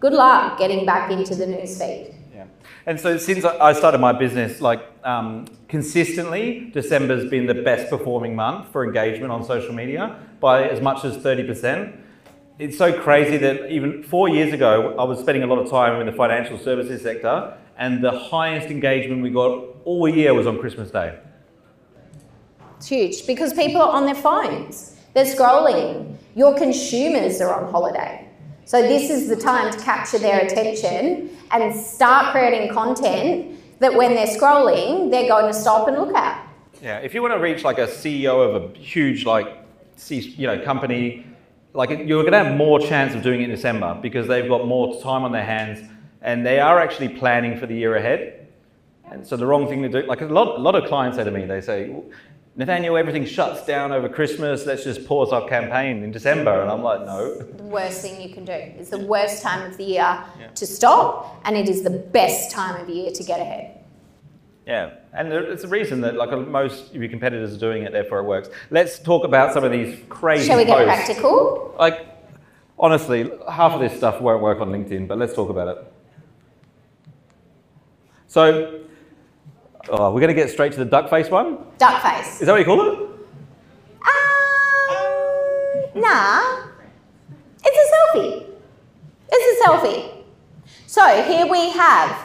good luck getting back into the newsfeed. Yeah. And so since I I started my business, like um, consistently, December's been the best performing month for engagement on social media by as much as 30%. It's so crazy that even four years ago, I was spending a lot of time in the financial services sector, and the highest engagement we got all year was on Christmas Day. It's huge because people are on their phones, they're scrolling. Your consumers are on holiday. So, this is the time to capture their attention and start creating content that when they're scrolling, they're going to stop and look at. Yeah, if you want to reach like a CEO of a huge like, you know, company, like you're going to have more chance of doing it in December because they've got more time on their hands and they are actually planning for the year ahead. And so the wrong thing to do, like a lot, a lot of clients say to me, they say, Nathanial, everything shuts down over Christmas. Let's just pause our campaign in December. And I'm like, no. The worst thing you can do. It's the worst time of the year to stop, and it is the best time of year to get ahead. Yeah, and it's a reason that like most of your competitors are doing it, therefore it works. Let's talk about some of these crazy Shall we get posts. practical? Like, honestly, half of this stuff won't work on LinkedIn, but let's talk about it. So, oh, we're going to get straight to the duck face one. Duck face. Is that what you call it? Um, nah. It's a selfie. It's a selfie. So here we have,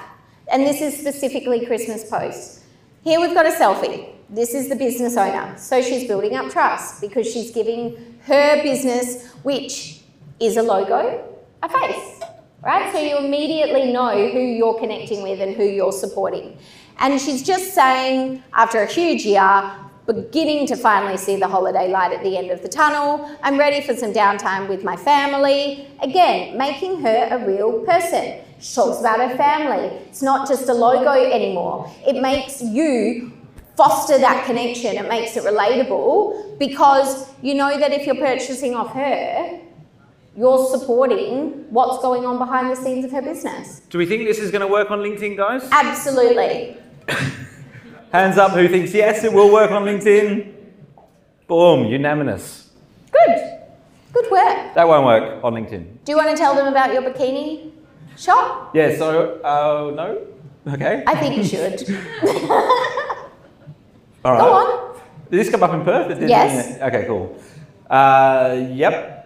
and this is specifically Christmas post. Here we've got a selfie. This is the business owner. So she's building up trust because she's giving her business, which is a logo, a face. Right? So you immediately know who you're connecting with and who you're supporting. And she's just saying, after a huge year, beginning to finally see the holiday light at the end of the tunnel. I'm ready for some downtime with my family. Again, making her a real person. She talks about her family. It's not just a logo anymore. It makes you foster that connection. It makes it relatable because you know that if you're purchasing off her, you're supporting what's going on behind the scenes of her business. Do we think this is going to work on LinkedIn, guys? Absolutely. Hands up who thinks yes, it will work on LinkedIn. Boom, unanimous. Good. Good work. That won't work on LinkedIn. Do you want to tell them about your bikini shop? Yeah, so, uh, no? Okay. I think you should. All right. Go on. Did this come up in Perth? Yes. it? Okay, cool. Uh, yep.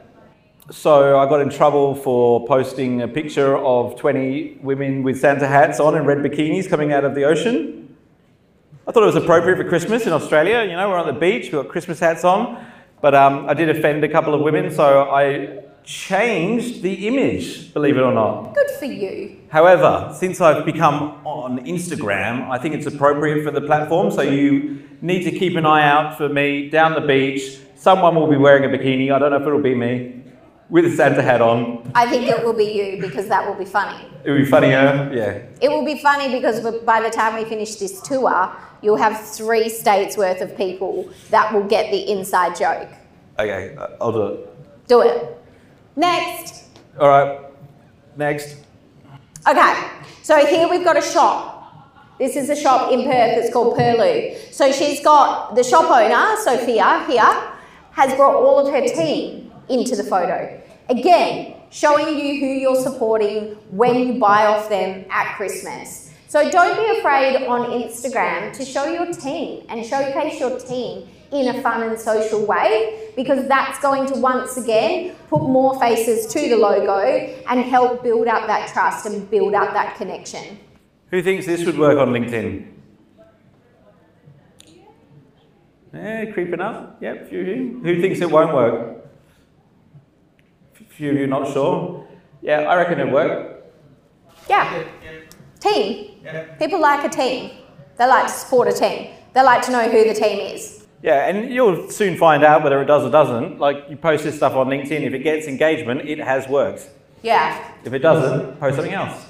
So I got in trouble for posting a picture of 20 women with Santa hats on and red bikinis coming out of the ocean. I thought it was appropriate for Christmas in Australia. You know, we're on the beach, we've got Christmas hats on. But um, I did offend a couple of women, so I changed the image, believe it or not. Good for you. However, since I've become on Instagram, I think it's appropriate for the platform. So you need to keep an eye out for me down the beach. Someone will be wearing a bikini. I don't know if it'll be me with a Santa hat on. I think it will be you because that will be funny. It'll be funnier. Yeah. It will be funny because by the time we finish this tour, you'll have three states worth of people that will get the inside joke. Okay, uh, I'll do it. Do it. Next. All right. Next. Okay, so here we've got a shop. This is a shop in Perth, it's called Perlu. So she's got the shop owner, Sophia, here, has brought all of her team into the photo. Again, showing you who you're supporting when you buy off them at Christmas. So don't be afraid on Instagram to show your team and showcase your team in a fun and social way because that's going to once again put more faces to the logo and help build up that trust and build up that connection. Who thinks this would work on LinkedIn? Yeah, creeping up. Yep, few. Who thinks it won't work? Few of you not sure. Yeah, I reckon it'd work. Yeah. Team. People like a team. They like to support a team. They like to know who the team is. Yeah, and you'll soon find out whether it does or doesn't. Like you post this stuff on LinkedIn, if it gets engagement, it has worked. Yeah. If it doesn't, post something else.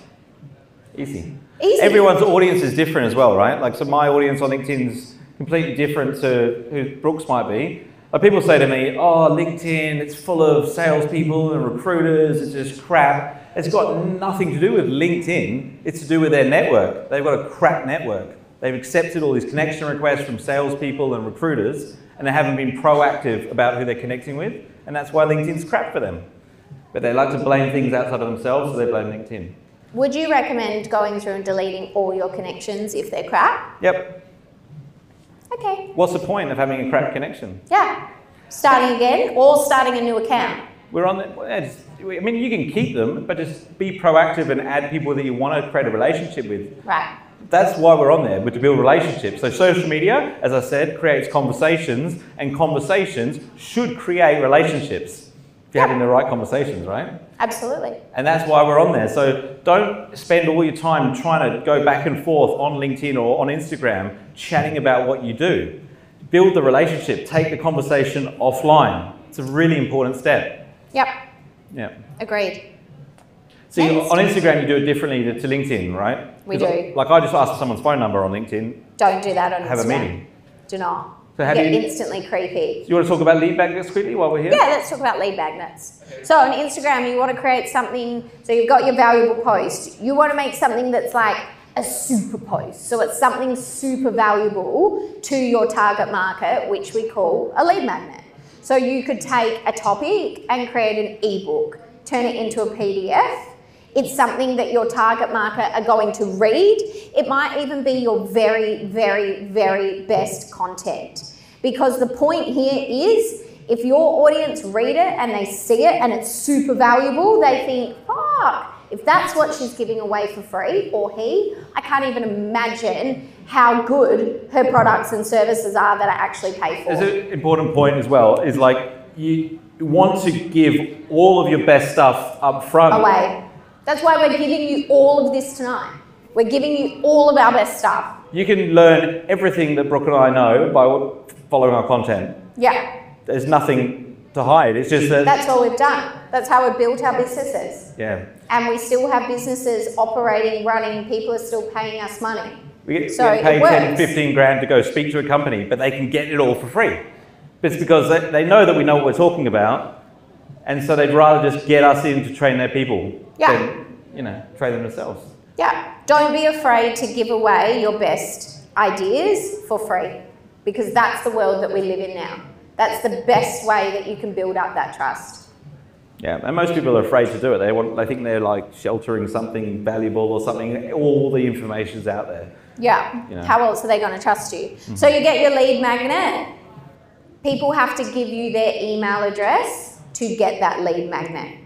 Easy. Easy. Everyone's audience is different as well, right? Like so my audience on LinkedIn's completely different to who Brooke's might be. People say to me, oh LinkedIn, it's full of salespeople and recruiters, it's just crap. It's got nothing to do with LinkedIn. It's to do with their network. They've got a crap network. They've accepted all these connection requests from salespeople and recruiters, and they haven't been proactive about who they're connecting with, and that's why LinkedIn's crap for them. But they like to blame things outside of themselves, so they blame LinkedIn. Would you recommend going through and deleting all your connections if they're crap? Yep. Okay. What's the point of having a crap connection? Yeah. Starting again or starting a new account. We're on the. I mean, you can keep them, but just be proactive and add people that you want to create a relationship with. Right. That's why we're on there, but to build relationships. So social media, as I said, creates conversations, and conversations should create relationships if you're having the right conversations, right? Absolutely. And that's why we're on there. So don't spend all your time trying to go back and forth on LinkedIn or on Instagram chatting about what you do. Build the relationship, take the conversation offline. It's a really important step. Yep. Yeah. Agreed. So you, on Instagram, you do it differently to, to LinkedIn, right? We do. Like I just asked for someone's phone number on LinkedIn. Don't do that on Instagram. Have a meeting. Do not. So how do you- instantly creepy. Do you want to talk about lead magnets quickly while we're here? Yeah, let's talk about lead magnets. So on Instagram, you want to create something. So you've got your valuable post. You want to make something that's like a super post. So it's something super valuable to your target market, which we call a lead magnet. So you could take a topic and create an ebook, turn it into a PDF. It's something that your target market are going to read. It might even be your very, very, very best content. Because the point here is if your audience read it and they see it and it's super valuable, they think, fuck, if that's what she's giving away for free or he, I can't even imagine how good her products and services are that I actually pay for. There's an important point as well. Is like you want to give all of your best stuff up front. away. That's why we're giving you all of this tonight. We're giving you all of our best stuff. You can learn everything that Brooke and I know by following our content. Yeah, There's nothing to hide. It's just that. that's all we've done. That's how we built our businesses. yeah. And we still have businesses operating, running, people are still paying us money. We get, So we get paid it 10, 15 grand to go speak to a company, but they can get it all for free. But it's because they, they know that we know what we're talking about, and so they'd rather just get us in to train their people Yeah. than, you know, train them themselves. Yeah, don't be afraid to give away your best ideas for free because that's the world that we live in now. That's the best way that you can build up that trust. Yeah, and most people are afraid to do it. They want, they think they're like sheltering something valuable or something. All the information's out there. Yeah, You know. how else are they going to trust you? So you get your lead magnet. People have to give you their email address to get that lead magnet.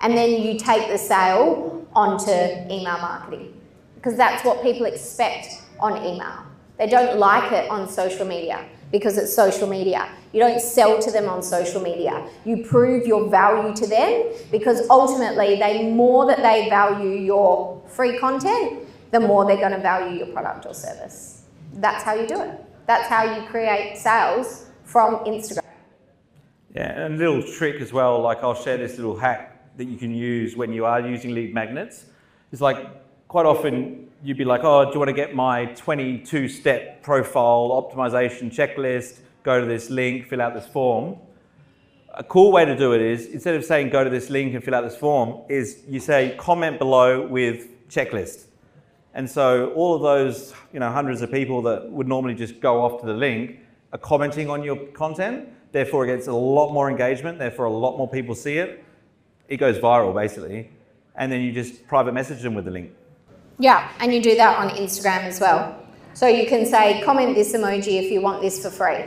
And then you take the sale onto email marketing because that's what people expect on email. They don't like it on social media because it's social media. You don't sell to them on social media. You prove your value to them because ultimately, the more that they value your free content, the more they're going to value your product or service. That's how you do it. That's how you create sales from Instagram. Yeah, and a little trick as well, like I'll share this little hack that you can use when you are using lead magnets. It's like quite often you'd be like, oh, do you want to get my 22 step profile optimization checklist? Go to this link, fill out this form. A cool way to do it is instead of saying go to this link and fill out this form, is you say comment below with checklist. And so all of those, you know, hundreds of people that would normally just go off to the link are commenting on your content. Therefore, it gets a lot more engagement. Therefore, a lot more people see it. It goes viral, basically. And then you just private message them with the link. Yeah, and you do that on Instagram as well. So you can say, comment this emoji if you want this for free.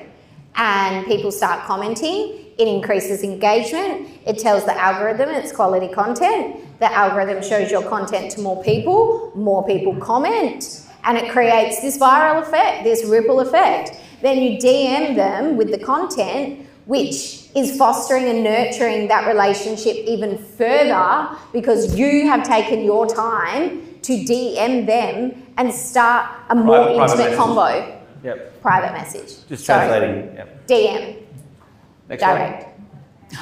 And people start commenting. It increases engagement. It tells the algorithm it's quality content. The algorithm shows your content to more people. More people comment. And it creates this viral effect, this ripple effect. Then you DM them with the content, which is fostering and nurturing that relationship even further because you have taken your time to DM them and start a more Private- private intimate message. combo. Yep. Private message. Just Sorry. translating. Yep. DM. Next. Direct.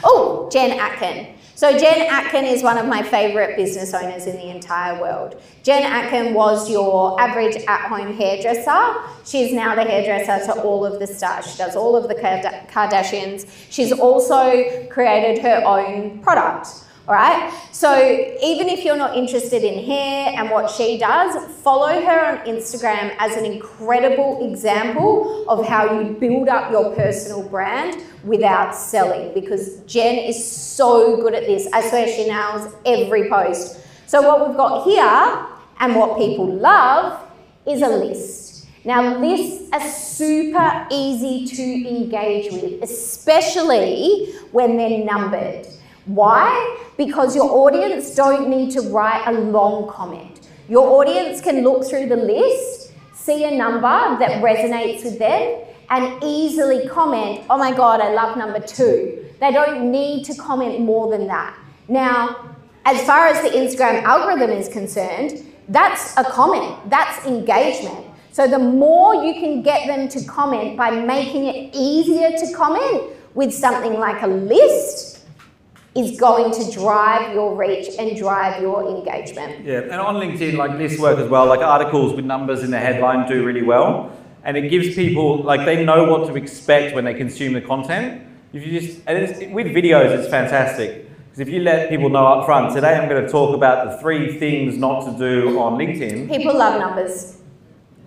Oh, Jen Atkin. So Jen Atkin is one of my favourite business owners in the entire world. Jen Atkin was your average at-home hairdresser. She's now the hairdresser to all of the stars. She does all of the Kardashians. She's also created her own product. All right. So even if you're not interested in hair and what she does, follow her on Instagram as an incredible example of how you build up your personal brand without selling because Jen is so good at this. I swear she nails every post. So what we've got here and what people love is a list. Now, lists are super easy to engage with, especially when they're numbered. Why? Because your audience don't need to write a long comment. Your audience can look through the list, see a number that resonates with them, and easily comment, oh my God, I love number two. They don't need to comment more than that. Now, as far as the Instagram algorithm is concerned, that's a comment, that's engagement. So the more you can get them to comment by making it easier to comment with something like a list, is going to drive your reach and drive your engagement. Yeah, and on LinkedIn, like this work as well, like articles with numbers in the headline do really well. And it gives people, like, they know what to expect when they consume the content. If you just, and it's, with videos, it's fantastic. Because if you let people know up front, today I'm going to talk about the three things not to do on LinkedIn. People love numbers.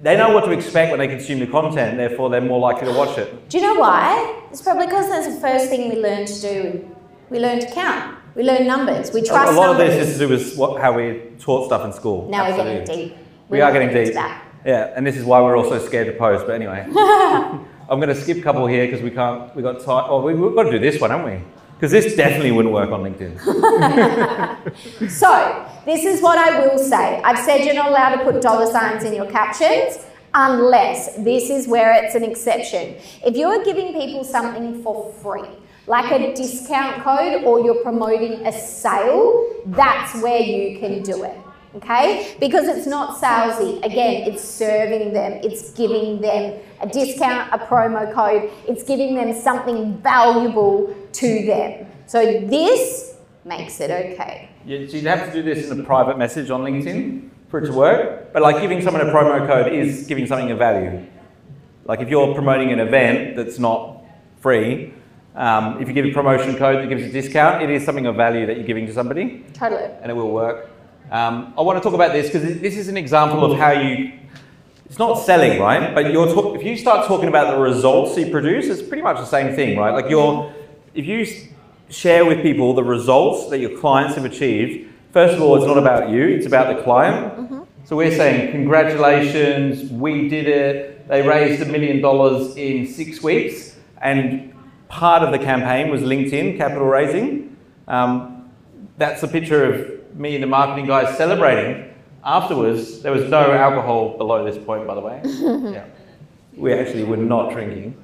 They know what to expect when they consume the content, therefore they're more likely to watch it. Do you know why? It's probably because that's the first thing we learn to do we learn to count. We learn numbers. We trust A lot numbers. of this is to do with what, how we taught stuff in school. Now Absolutely. we're getting deep. We're we are getting deep. That. Yeah, and this is why we're also scared to post. But anyway, I'm going to skip a couple here because we can't. We got time. Oh, we, we've got to do this one, haven't we? Because this definitely wouldn't work on LinkedIn. So this is what I will say. I've said you're not allowed to put dollar signs in your captions unless this is where it's an exception. If you're giving people something for free, like a discount code or you're promoting a sale, that's where you can do it. Okay? Because it's not salesy. Again, it's serving them, it's giving them a discount, a promo code, it's giving them something valuable to them. So this makes it okay. Yeah, so you'd have to do this in a private message on LinkedIn for it to work. But like giving someone a promo code is giving something of value. Like if you're promoting an event that's not free, um, if you give a promotion code that gives a discount, it is something of value that you're giving to somebody. Totally. And it will work. Um, I want to talk about this because this is an example of how you. It's not selling, right? But you're talk, if you start talking about the results you produce, it's pretty much the same thing, right? Like you're, if you share with people the results that your clients have achieved, first of all, it's not about you; it's about the client. Mm-hmm. So we're saying, congratulations, we did it. They raised a million dollars in six weeks, and part of the campaign was LinkedIn capital raising. Um, that's a picture of me and the marketing guys celebrating. Afterwards, there was no alcohol below this point, by the way. yeah. We actually were not drinking.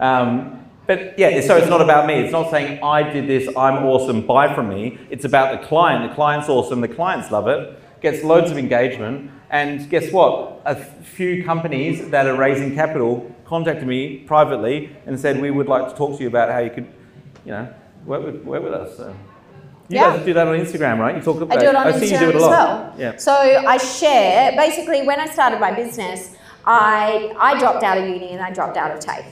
Um, but yeah, so it's not about me. It's not saying I did this, I'm awesome, buy from me. It's about the client. The client's awesome, the clients love it, gets loads of engagement. And guess what? A few companies that are raising capital contacted me privately and said, We would like to talk to you about how you could, you know, work with, work with us. So. You Yeah. guys do that on Instagram, right? You talk about I do it on I see Instagram you do it a as lot. well. Yeah. So I share basically when I started my business, I I dropped out of uni and I dropped out of TAFE.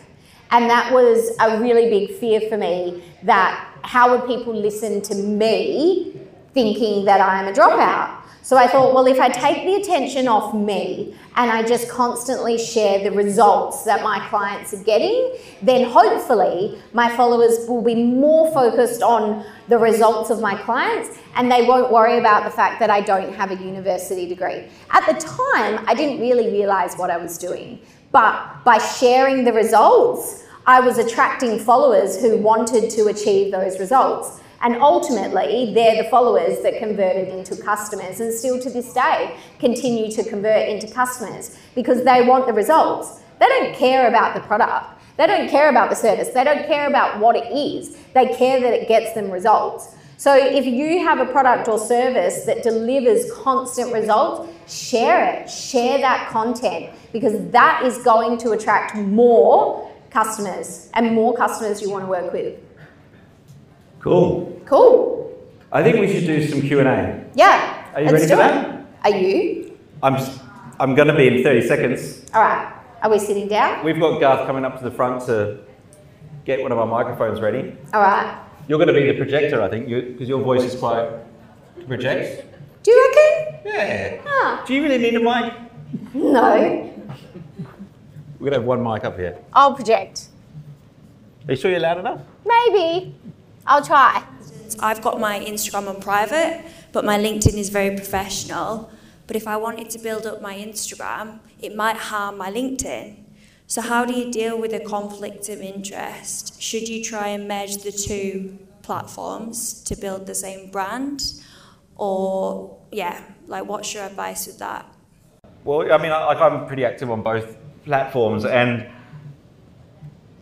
And that was a really big fear for me that how would people listen to me thinking that I'm a dropout? So I thought, well, if I take the attention off me and I just constantly share the results that my clients are getting, then hopefully my followers will be more focused on the results of my clients and they won't worry about the fact that I don't have a university degree. At the time, I didn't really realize what I was doing, but by sharing the results, I was attracting followers who wanted to achieve those results. And ultimately, they're the followers that converted into customers and still to this day continue to convert into customers because they want the results. They don't care about the product. They don't care about the service. They don't care about what it is. They care that it gets them results. So if you have a product or service that delivers constant results, share it. Share that content because that is going to attract more customers and more customers you want to work with. Cool. Cool. I think we should do some Q&A. Yeah. Are you ready for that? Are you? I'm, I'm going to be in 30 seconds. All right. Are we sitting down? We've got Garth coming up to the front to get one of our microphones ready. All right. You're going to be the projector, I think, because your voice is quite projects. Do you reckon? Yeah. Huh. Do you really need a mic? No. We're going to have one mic up here. I'll project. Are you sure you're loud enough? Maybe. I'll try. I've got my Instagram on private, but my LinkedIn is very professional. But if I wanted to build up my Instagram, it might harm my LinkedIn. So, how do you deal with a conflict of interest? Should you try and merge the two platforms to build the same brand? Or, yeah, like, what's your advice with that? Well, I mean, I- like I'm pretty active on both platforms, and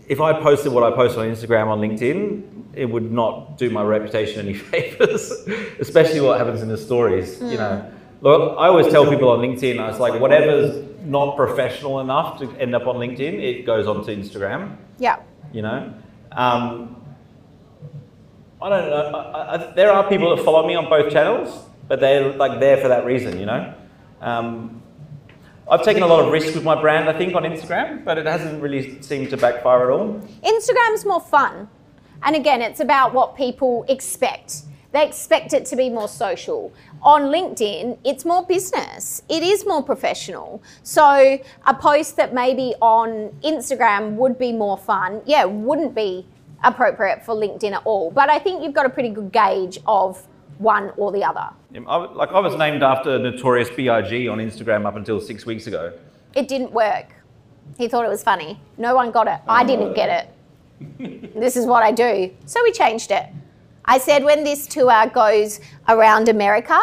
if I posted what I post on Instagram on LinkedIn, it would not do my reputation any favors, especially what happens in the stories. You know, look, I always tell people on LinkedIn, I was like, whatever's not professional enough to end up on LinkedIn, it goes onto Instagram. Yeah. You know, um, I don't know. I, I, there are people that follow me on both channels, but they're like there for that reason. You know. Um, I've taken a lot of risk with my brand, I think, on Instagram, but it hasn't really seemed to backfire at all. Instagram's more fun. And again, it's about what people expect. They expect it to be more social. On LinkedIn, it's more business. It is more professional. So a post that maybe on Instagram would be more fun, yeah, wouldn't be appropriate for LinkedIn at all. But I think you've got a pretty good gauge of one or the other. I, like I was named after Notorious B.I.G. on Instagram up until six weeks ago. It didn't work. He thought it was funny. No one got it. I didn't get it. This is what I do. So we changed it. I said when this tour goes around America,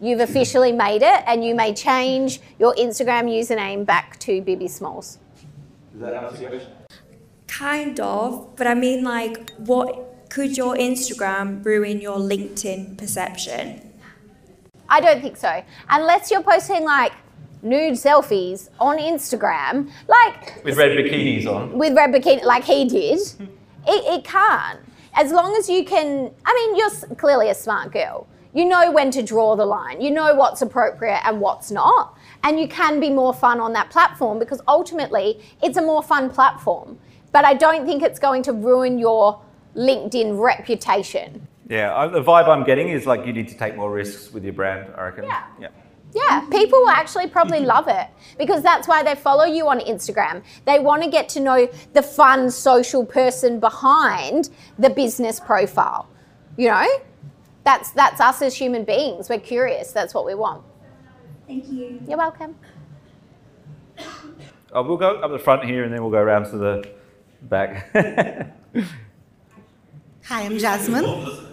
you've officially made it and you may change your Instagram username back to Bibby Smalls. Does that answer your question? Kind of, but I mean, like, what could your Instagram ruin your LinkedIn perception? I don't think so. Unless you're posting like nude selfies on Instagram, like With red bikinis on. with red bikini, like he did, it, it can't. As long as you can, I mean, you're clearly a smart girl. You know when to draw the line. You know what's appropriate and what's not. And you can be more fun on that platform because ultimately it's a more fun platform. But I don't think it's going to ruin your LinkedIn reputation. Yeah, the vibe I'm getting is like you need to take more risks with your brand, I reckon. Yeah. yeah. Yeah, people will actually probably mm-hmm. love it because that's why they follow you on Instagram. They want to get to know the fun social person behind the business profile. You know? That's that's us as human beings. We're curious. That's what we want. Thank you. You're welcome. Oh, we'll go up the front here and then we'll go around to the back. Hi, I'm Jasmine.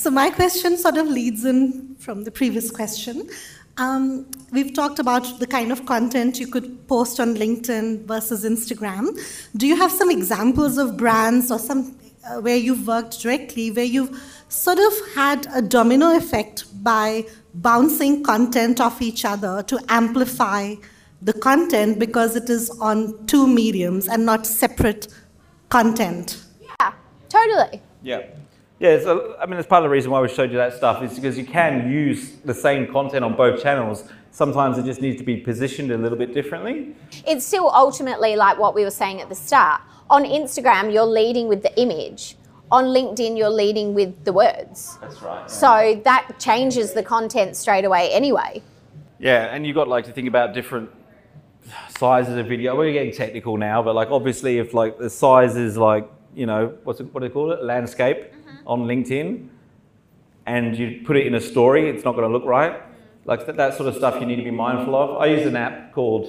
So my question sort of leads in from the previous question. Um, we've talked about the kind of content you could post on LinkedIn versus Instagram. Do you have some examples of brands or some uh, where you've worked directly where you've sort of had a domino effect by bouncing content off each other to amplify the content because it is on two mediums and not separate content? Yeah, totally. Yeah. Yeah, so, I mean, it's part of the reason why we showed you that stuff is because you can use the same content on both channels. Sometimes it just needs to be positioned a little bit differently. It's still ultimately like what we were saying at the start. On Instagram, you're leading with the image. On LinkedIn, you're leading with the words. That's right. So that changes the content straight away anyway. Yeah, and you've got like to think about different sizes of video. We're getting technical now, but like obviously if like the size is like, you know, what's it, what do they call it? Landscape on LinkedIn and you put it in a story, it's not going to look right. Like that, that sort of stuff you need to be mindful of. I use an app called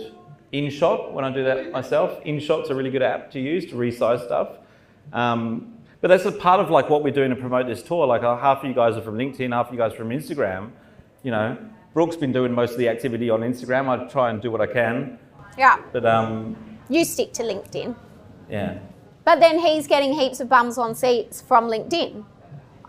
InShot when I do that myself. InShot's a really good app to use to resize stuff. Um, but that's a part of like what we're doing to promote this tour. Like uh, half of you guys are from LinkedIn, half of you guys are from Instagram. You know, Brooke's been doing most of the activity on Instagram. I try and do what I can, Yeah. but um, You stick to LinkedIn. yeah, But then he's getting heaps of bums on seats from LinkedIn.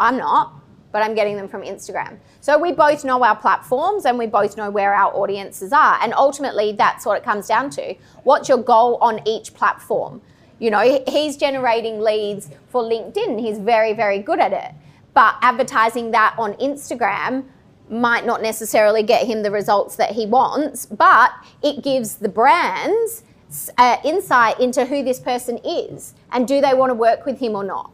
I'm not, but I'm getting them from Instagram. So we both know our platforms and we both know where our audiences are. And ultimately, that's what it comes down to. What's your goal on each platform? You know, he's generating leads for LinkedIn, he's very, very good at it. But advertising that on Instagram might not necessarily get him the results that he wants, but it gives the brands uh, insight into who this person is and do they want to work with him or not.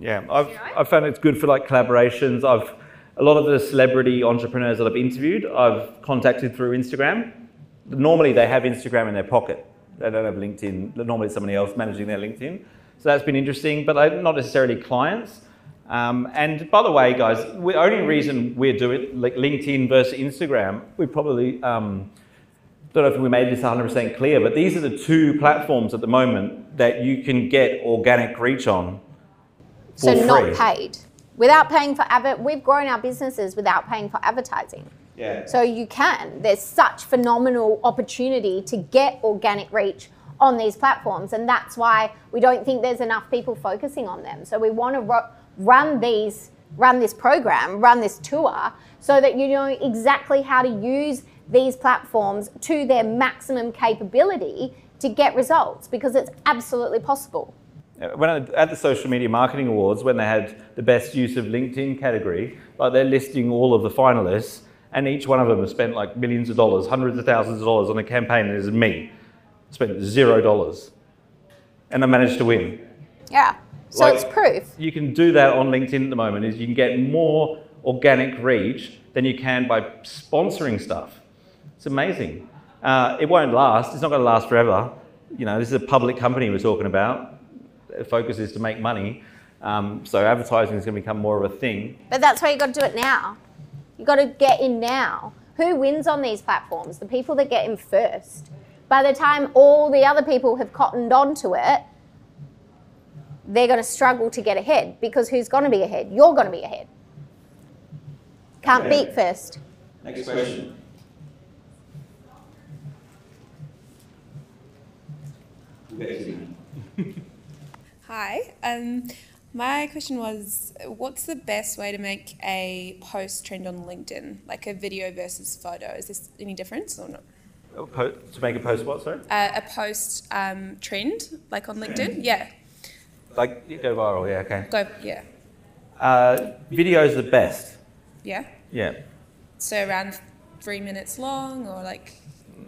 Yeah, I've, I've found it's good for like collaborations. I've a lot of the celebrity entrepreneurs that I've interviewed, I've contacted through Instagram. Normally, they have Instagram in their pocket. They don't have LinkedIn. Normally, it's somebody else managing their LinkedIn. So that's been interesting, but not necessarily clients. Um, and by the way, guys, the only reason we're doing like LinkedIn versus Instagram, we probably um, don't know if we made this 100% clear, but these are the two platforms at the moment that you can get organic reach on. So for not paid. Without paying for advert, we've grown our businesses without paying for advertising. Yeah. So you can. There's such phenomenal opportunity to get organic reach on these platforms, and that's why we don't think there's enough people focusing on them. So we want to ro- run these, run this program, run this tour, so that you know exactly how to use these platforms to their maximum capability to get results, because it's absolutely possible. Uh, When I, at the Social Media Marketing Awards, when they had the best use of LinkedIn category, like they're listing all of the finalists, and each one of them has spent like millions of dollars, hundreds of thousands of dollars on a campaign, and there's me, spent zero dollars, and I managed to win. Yeah. So Like- it's proof. You can do that on LinkedIn at the moment. Is you can get more organic reach than you can by sponsoring stuff. It's amazing. Uh, it won't last. It's not going to last forever. You know, this is a public company we're talking about. The focus is to make money. Um, so advertising is going to become more of a thing. But that's why you've got to do it now. You've got to get in now. Who wins on these platforms? The people that get in first. By the time all the other people have cottoned onto it, they're going to struggle to get ahead because who's going to be ahead? You're going to be ahead. Can't Okay. beat first. Next question. Hi. Um, my question was, what's the best way to make a post trend on LinkedIn, like a video versus photo? Is this any difference or not? A po- To make a post, what, sorry? Uh, a post um, trend, like on LinkedIn? Yeah. Like, go viral, yeah, okay. Go. Yeah. Uh, video is the best. Yeah. Yeah, So around three minutes long, or like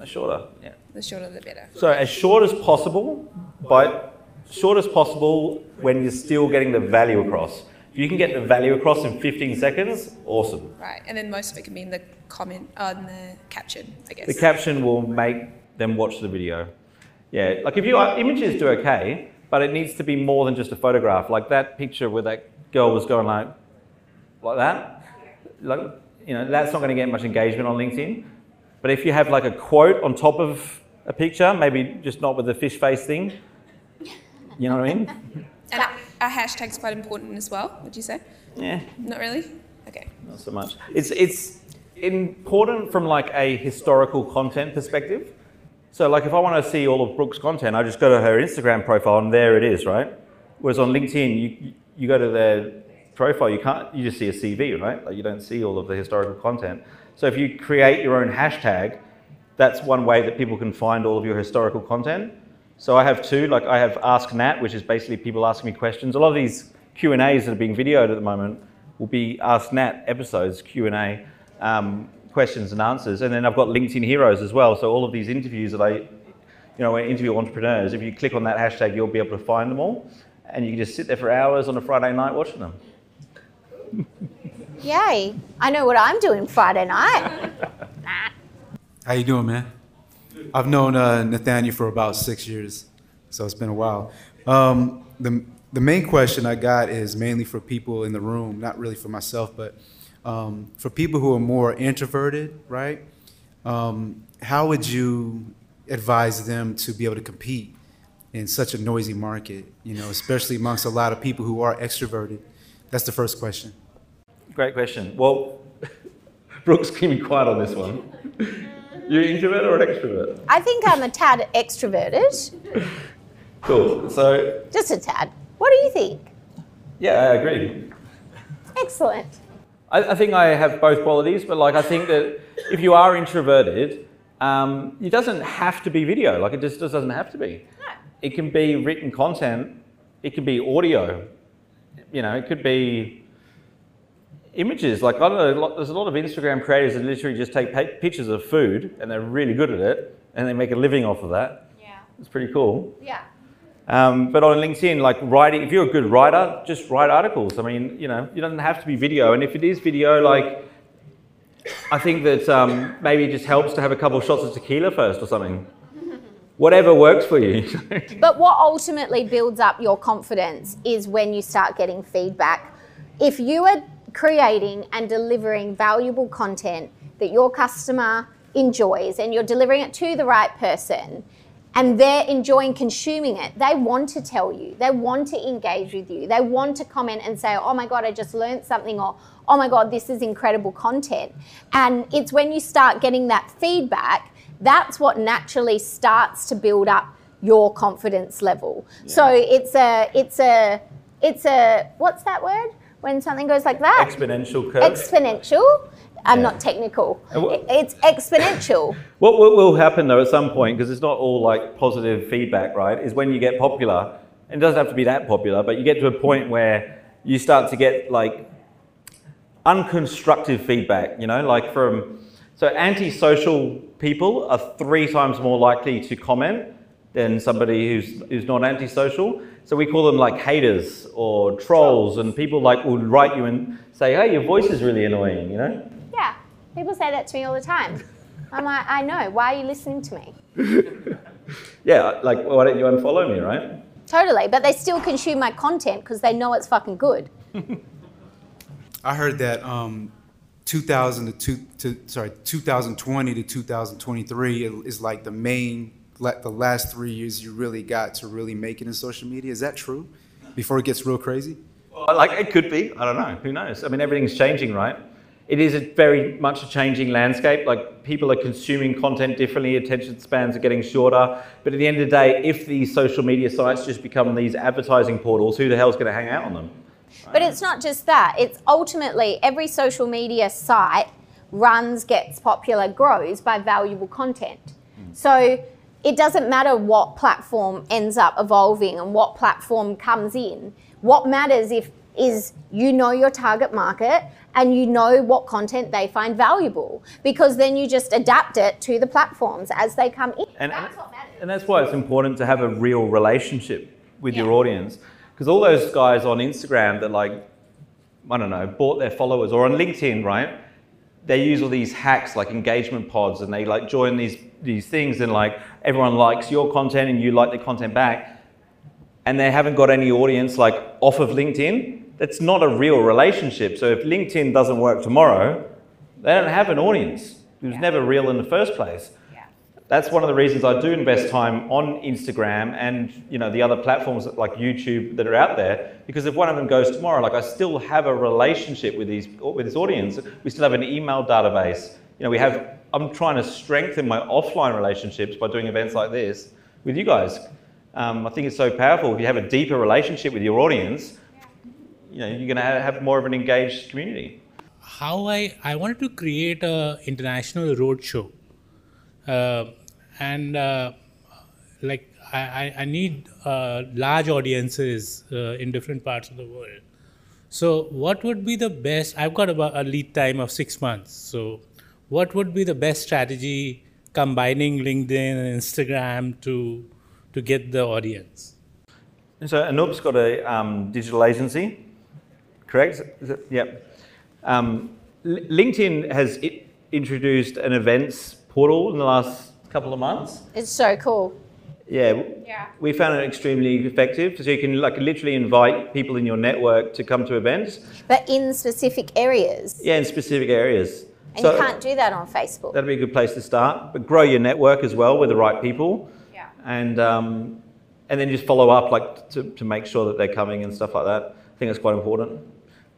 shorter, yeah. the shorter the better. So as short as possible, but short as possible when you're still getting the value across. If you can get the value across in 15 seconds, awesome. Right. And then most of it can be in the comment, uh, in the caption, I guess. The caption will make them watch the video. Yeah, like if you images do okay, but it needs to be more than just a photograph. Like that picture where that girl was going like, like that. Like, you know, that's not going to get much engagement on LinkedIn. But if you have like a quote on top of a picture, maybe just not with the fish face thing, you know what I mean? And a, a hashtag's quite important as well, would you say? Yeah, Not really? Okay. not so much. It's it's important from like a historical content perspective. So like if I want to see all of Brooke's content, I just go to her Instagram profile and there it is, right? Whereas on LinkedIn, you you go to their profile, you can't you just see a CV, right? Like you don't see all of the historical content. So if you create your own hashtag, that's one way that people can find all of your historical content. So I have two, like I have Ask Nat, which is basically people asking me questions. A lot of these Q and A's that are being videoed at the moment will be Ask Nat episodes, Q and A, um, questions and answers. And then I've got LinkedIn Heroes as well. So all of these interviews that I, you know, I interview entrepreneurs, if you click on that hashtag, you'll be able to find them all, and you can just sit there for hours on a Friday night watching them. Yay. I know what I'm doing Friday night. How you doing, man? I've known uh, Nathanial for about six years, so it's been a while. Um, the the main question I got is mainly for people in the room, not really for myself, but um, for people who are more introverted, right? Um, how would you advise them to be able to compete in such a noisy market? You know, especially amongst a lot of people who are extroverted. That's the first question. Great question. Well, Brooks, keep me quiet on this one. You're introvert or an extrovert? I think I'm a tad extroverted. Cool. So Just a tad. What do you think? yeah, I agree. Excellent. I, I think I have both qualities, but like I think that if you are introverted, um, it doesn't have to be video. Like it just, just doesn't have to be. No. It can be written content. It can be audio. You know, it could be images. Like I don't know. There's a lot of Instagram creators that literally just take pictures of food, and they're really good at it, and they make a living off of that. Yeah. It's pretty cool. Yeah. Um, but on LinkedIn, like writing, if you're a good writer, just write articles. I mean, you know, you don't have to be video. And if it is video, like, I think that um, maybe it just helps to have a couple of shots of tequila first or something. Whatever works for you. But what ultimately builds up your confidence is when you start getting feedback. If you are creating and delivering valuable content that your customer enjoys and you're delivering it to the right person and they're enjoying consuming it, they want to tell you, they want to engage with you, they want to comment and say, oh my God, I just learned something, or oh my God, this is incredible content. And it's when you start getting that feedback that's what naturally starts to build up your confidence level. Yeah. So it's a it's a it's a what's that word when something goes like that? Exponential curve. Exponential. I'm yeah. not technical. What, it's exponential. what, what will happen though at some point, because it's not all like positive feedback, right? Is when you get popular, and it doesn't have to be that popular, but you get to a point where you start to get like unconstructive feedback, you know, like from so antisocial people are three times more likely to comment than somebody who's, who's not antisocial. So we call them like haters or trolls, and people like will write you and say, "Hey, your voice is really annoying," you know? Yeah, people say that to me all the time. I'm like, I know. Why are you listening to me? yeah, like why don't you unfollow me, right? Totally, but they still consume my content because they know it's fucking good. I heard that um, 2000 to, two, to sorry 2020 to 2023 is like the main the last three years you really got to really make it in social media. Is that true? Before it gets real crazy. Well, like it could be. I don't know. Who knows? I mean, everything's changing, right? It is a very much a changing landscape. Like people are consuming content differently. Attention spans are getting shorter. But at the end of the day, if these social media sites just become these advertising portals, who the hell's going to hang out on them? But it's not just that. It's ultimately every social media site runs, gets popular, grows by valuable content. So it doesn't matter what platform ends up evolving and what platform comes in. What matters if is you know your target market and you know what content they find valuable because then you just adapt it to the platforms as they come in. And that's, and that's why it's important to have a real relationship with yeah. your audience because all those guys on Instagram that like, I don't know, bought their followers or on LinkedIn, right? They use all these hacks like engagement pods and they like join these these things and like everyone likes your content and you like the content back and they haven't got any audience like off of LinkedIn. That's not a real relationship. So if LinkedIn doesn't work tomorrow, they don't have an audience. It was yeah. never real in the first place that's one of the reasons I do invest time on Instagram and you know the other platforms like YouTube that are out there because if one of them goes tomorrow, like I still have a relationship with these with this audience. We still have an email database. You know, we have. I'm trying to strengthen my offline relationships by doing events like this with you guys. Um, I think it's so powerful. If you have a deeper relationship with your audience, you know, you're going to have more of an engaged community. How I I wanted to create a international roadshow. Uh, and uh, like I, I need uh, large audiences uh, in different parts of the world. So, what would be the best? I've got about a lead time of six months. So, what would be the best strategy combining LinkedIn and Instagram to to get the audience? And so, Anoop's got a um, digital agency, correct? It, yep. Um, LinkedIn has introduced an events portal in the last couple of months. It's so cool. Yeah, yeah. We found it extremely effective. So you can like literally invite people in your network to come to events. But in specific areas. Yeah, in specific areas. And so you can't do that on Facebook. That'd be a good place to start. But grow your network as well with the right people. Yeah. And um, and then just follow up like to, to make sure that they're coming and stuff like that. I think it's quite important.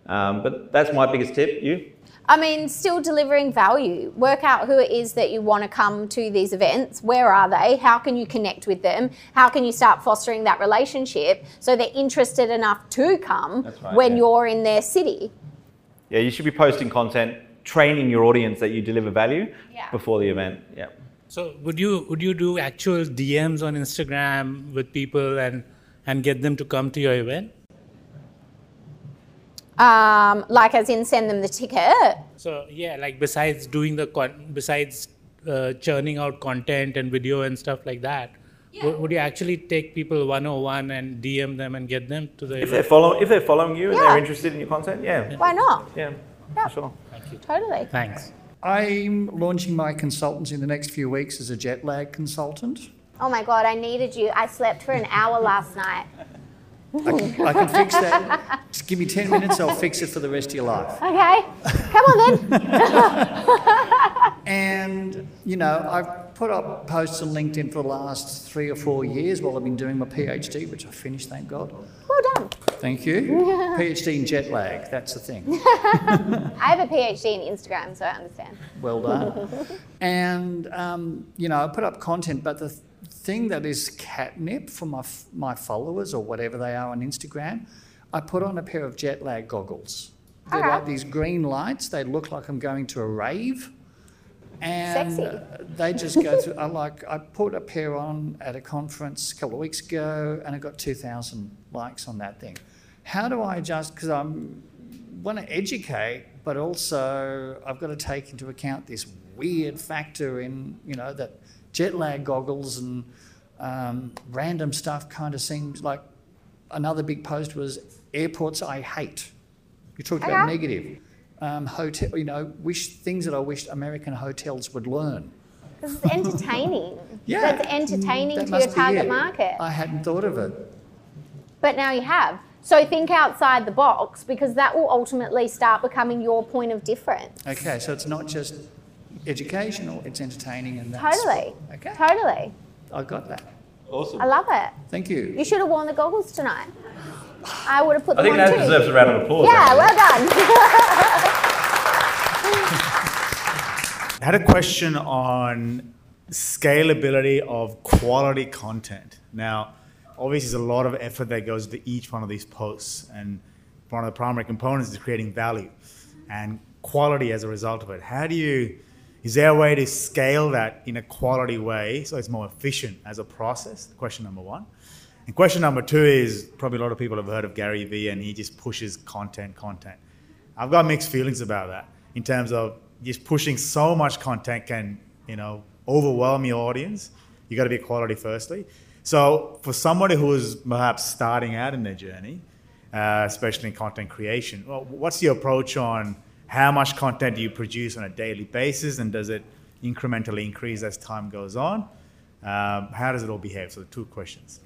Um, but that's my biggest tip. You? I mean, still delivering value. Work out who it is that you want to come to these events. Where are they? How can you connect with them? How can you start fostering that relationship so they're interested enough to come right, when yeah. you're in their city? Yeah, you should be posting content, training your audience that you deliver value yeah. before the event. Yeah. So would you would you do actual DMs on Instagram with people and and get them to come to your event? Um, like as in send them the ticket. So yeah, like besides doing the con- besides uh, churning out content and video and stuff like that, Would, would you actually take people 101 and DM them and get them to the If they're following, if they're following you and they're interested in your content, yeah, Why not? yeah, Yeah. for sure. Totally. Thanks. I'm launching my consultancy in the next few weeks as a jet lag consultant. Oh my God, I needed you. I slept for an hour last night. I can, I can fix that. Just give me 10 minutes, I'll fix it for the rest of your life. Okay, come on then. And, you know, I've put up posts on LinkedIn for the last three or four years while I've been doing my PhD, which I finished, thank God. well done. Thank you. PhD in jet lag, that's the thing. I have a PhD in Instagram, so I understand. Well done. and, um, you know, I put up content, but the th- thing that is catnip for my, f- my followers or whatever they are on Instagram, I put on a pair of jet lag goggles. They're Okay. like these green lights, they look like I'm going to a rave. And Sexy. uh, they just go through. I like. I put a pair on at a conference a couple of weeks ago, and I got two thousand likes on that thing. How do I adjust? Because I'm want to educate, but also I've got to take into account this weird factor in you know that jet lag goggles and um, random stuff kind of seems like another big post was airports I hate. You talked about Okay. negative. Um, hotel, you know, wish things that I wish American hotels would learn. Because it's entertaining. Yeah, That's entertaining That to must your be target it. market. I hadn't thought of it. But now you have. So think outside the box because that will ultimately start becoming your point of difference. Okay, so it's not just educational; it's entertaining, and that's Totally. Okay, Totally. I got that. Awesome. I love it. Thank you. You should have worn the goggles tonight. I would have put the thing. I them think that too. deserves a round of applause. yeah, actually. well done. I had a question on scalability of quality content. Now, obviously, there's a lot of effort that goes into each one of these posts, and one of the primary components is creating value and quality as a result of it. How do you, is there a way to scale that in a quality way so it's more efficient as a process? Question number one. And question number two is probably a lot of people have heard of Gary Vee and he just pushes content, content. I've got mixed feelings about that in terms of just pushing so much content can, you know, overwhelm your audience. You got to be quality firstly. So for somebody who is perhaps starting out in their journey, uh, especially in content creation, well, what's your approach on how much content do you produce on a daily basis, and does it incrementally increase as time goes on? Um, how does it all behave? So two questions.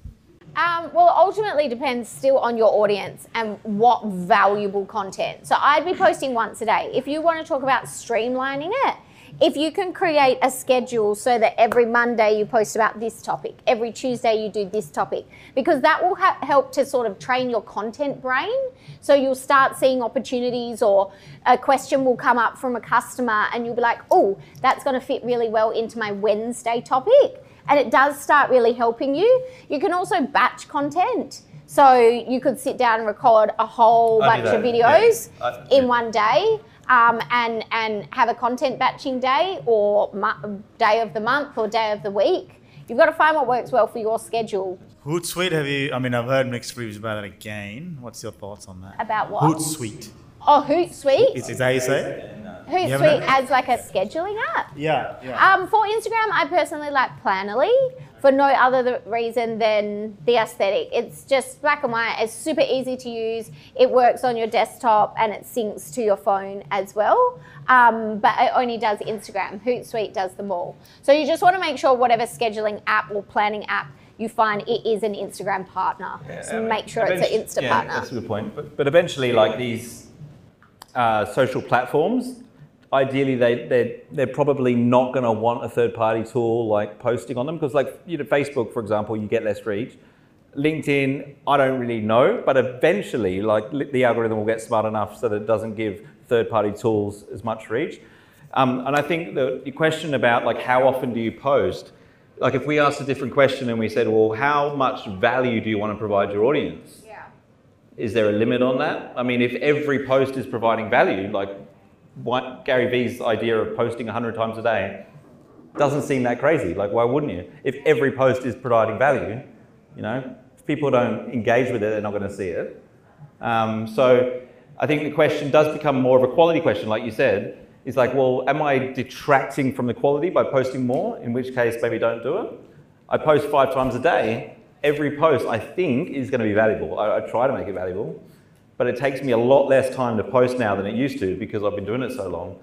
Um, well, ultimately depends still on your audience and what valuable content. So I'd be posting once a day. If you want to talk about streamlining it, if you can create a schedule so that every Monday you post about this topic, every Tuesday you do this topic, because that will ha- help to sort of train your content brain. So you'll start seeing opportunities, or a question will come up from a customer, and you'll be like, oh, that's going to fit really well into my Wednesday topic and it does start really helping you. You can also batch content. So you could sit down and record a whole I bunch of videos yeah. I- in yeah. one day. Um, and and have a content batching day or mo- day of the month or day of the week. You've got to find what works well for your schedule. Hootsuite, have you? I mean, I've heard mixed reviews about it again. What's your thoughts on that? About what? Hootsuite. Oh, Hootsuite. Is, is that how you say it? You haven't Hootsuite heard? as like a scheduling app. Yeah, yeah. Um, for Instagram, I personally like Planoly for no other reason than the aesthetic. It's just black and white. It's super easy to use. It works on your desktop and it syncs to your phone as well. Um, but it only does Instagram. Hootsuite does them all. So you just want to make sure whatever scheduling app or planning app you find it is an Instagram partner. so make sure it's an Eventu- Insta yeah, partner. That's a good point. But, but eventually, like these uh, social platforms, ideally they they're, they're probably not going to want a third party tool like posting on them because, like you know, Facebook, for example, you get less reach. LinkedIn, I don't really know, but eventually, like the algorithm will get smart enough so that it doesn't give third party tools as much reach. Um, and I think the, the question about like how often do you post, like if we asked a different question and we said, well, how much value do you want to provide your audience? Yeah. Is there a limit on that? I mean, if every post is providing value, like what Gary Vee's idea of posting 100 times a day doesn't seem that crazy. Like, why wouldn't you? If every post is providing value, you know, if people don't engage with it, they're not going to see it. Um, so I think the question does become more of a quality question, like you said. Is like, well, am I detracting from the quality by posting more? In which case, maybe don't do it. I post five times a day. Every post I think is going to be valuable. I, I try to make it valuable, but it takes me a lot less time to post now than it used to because I've been doing it so long.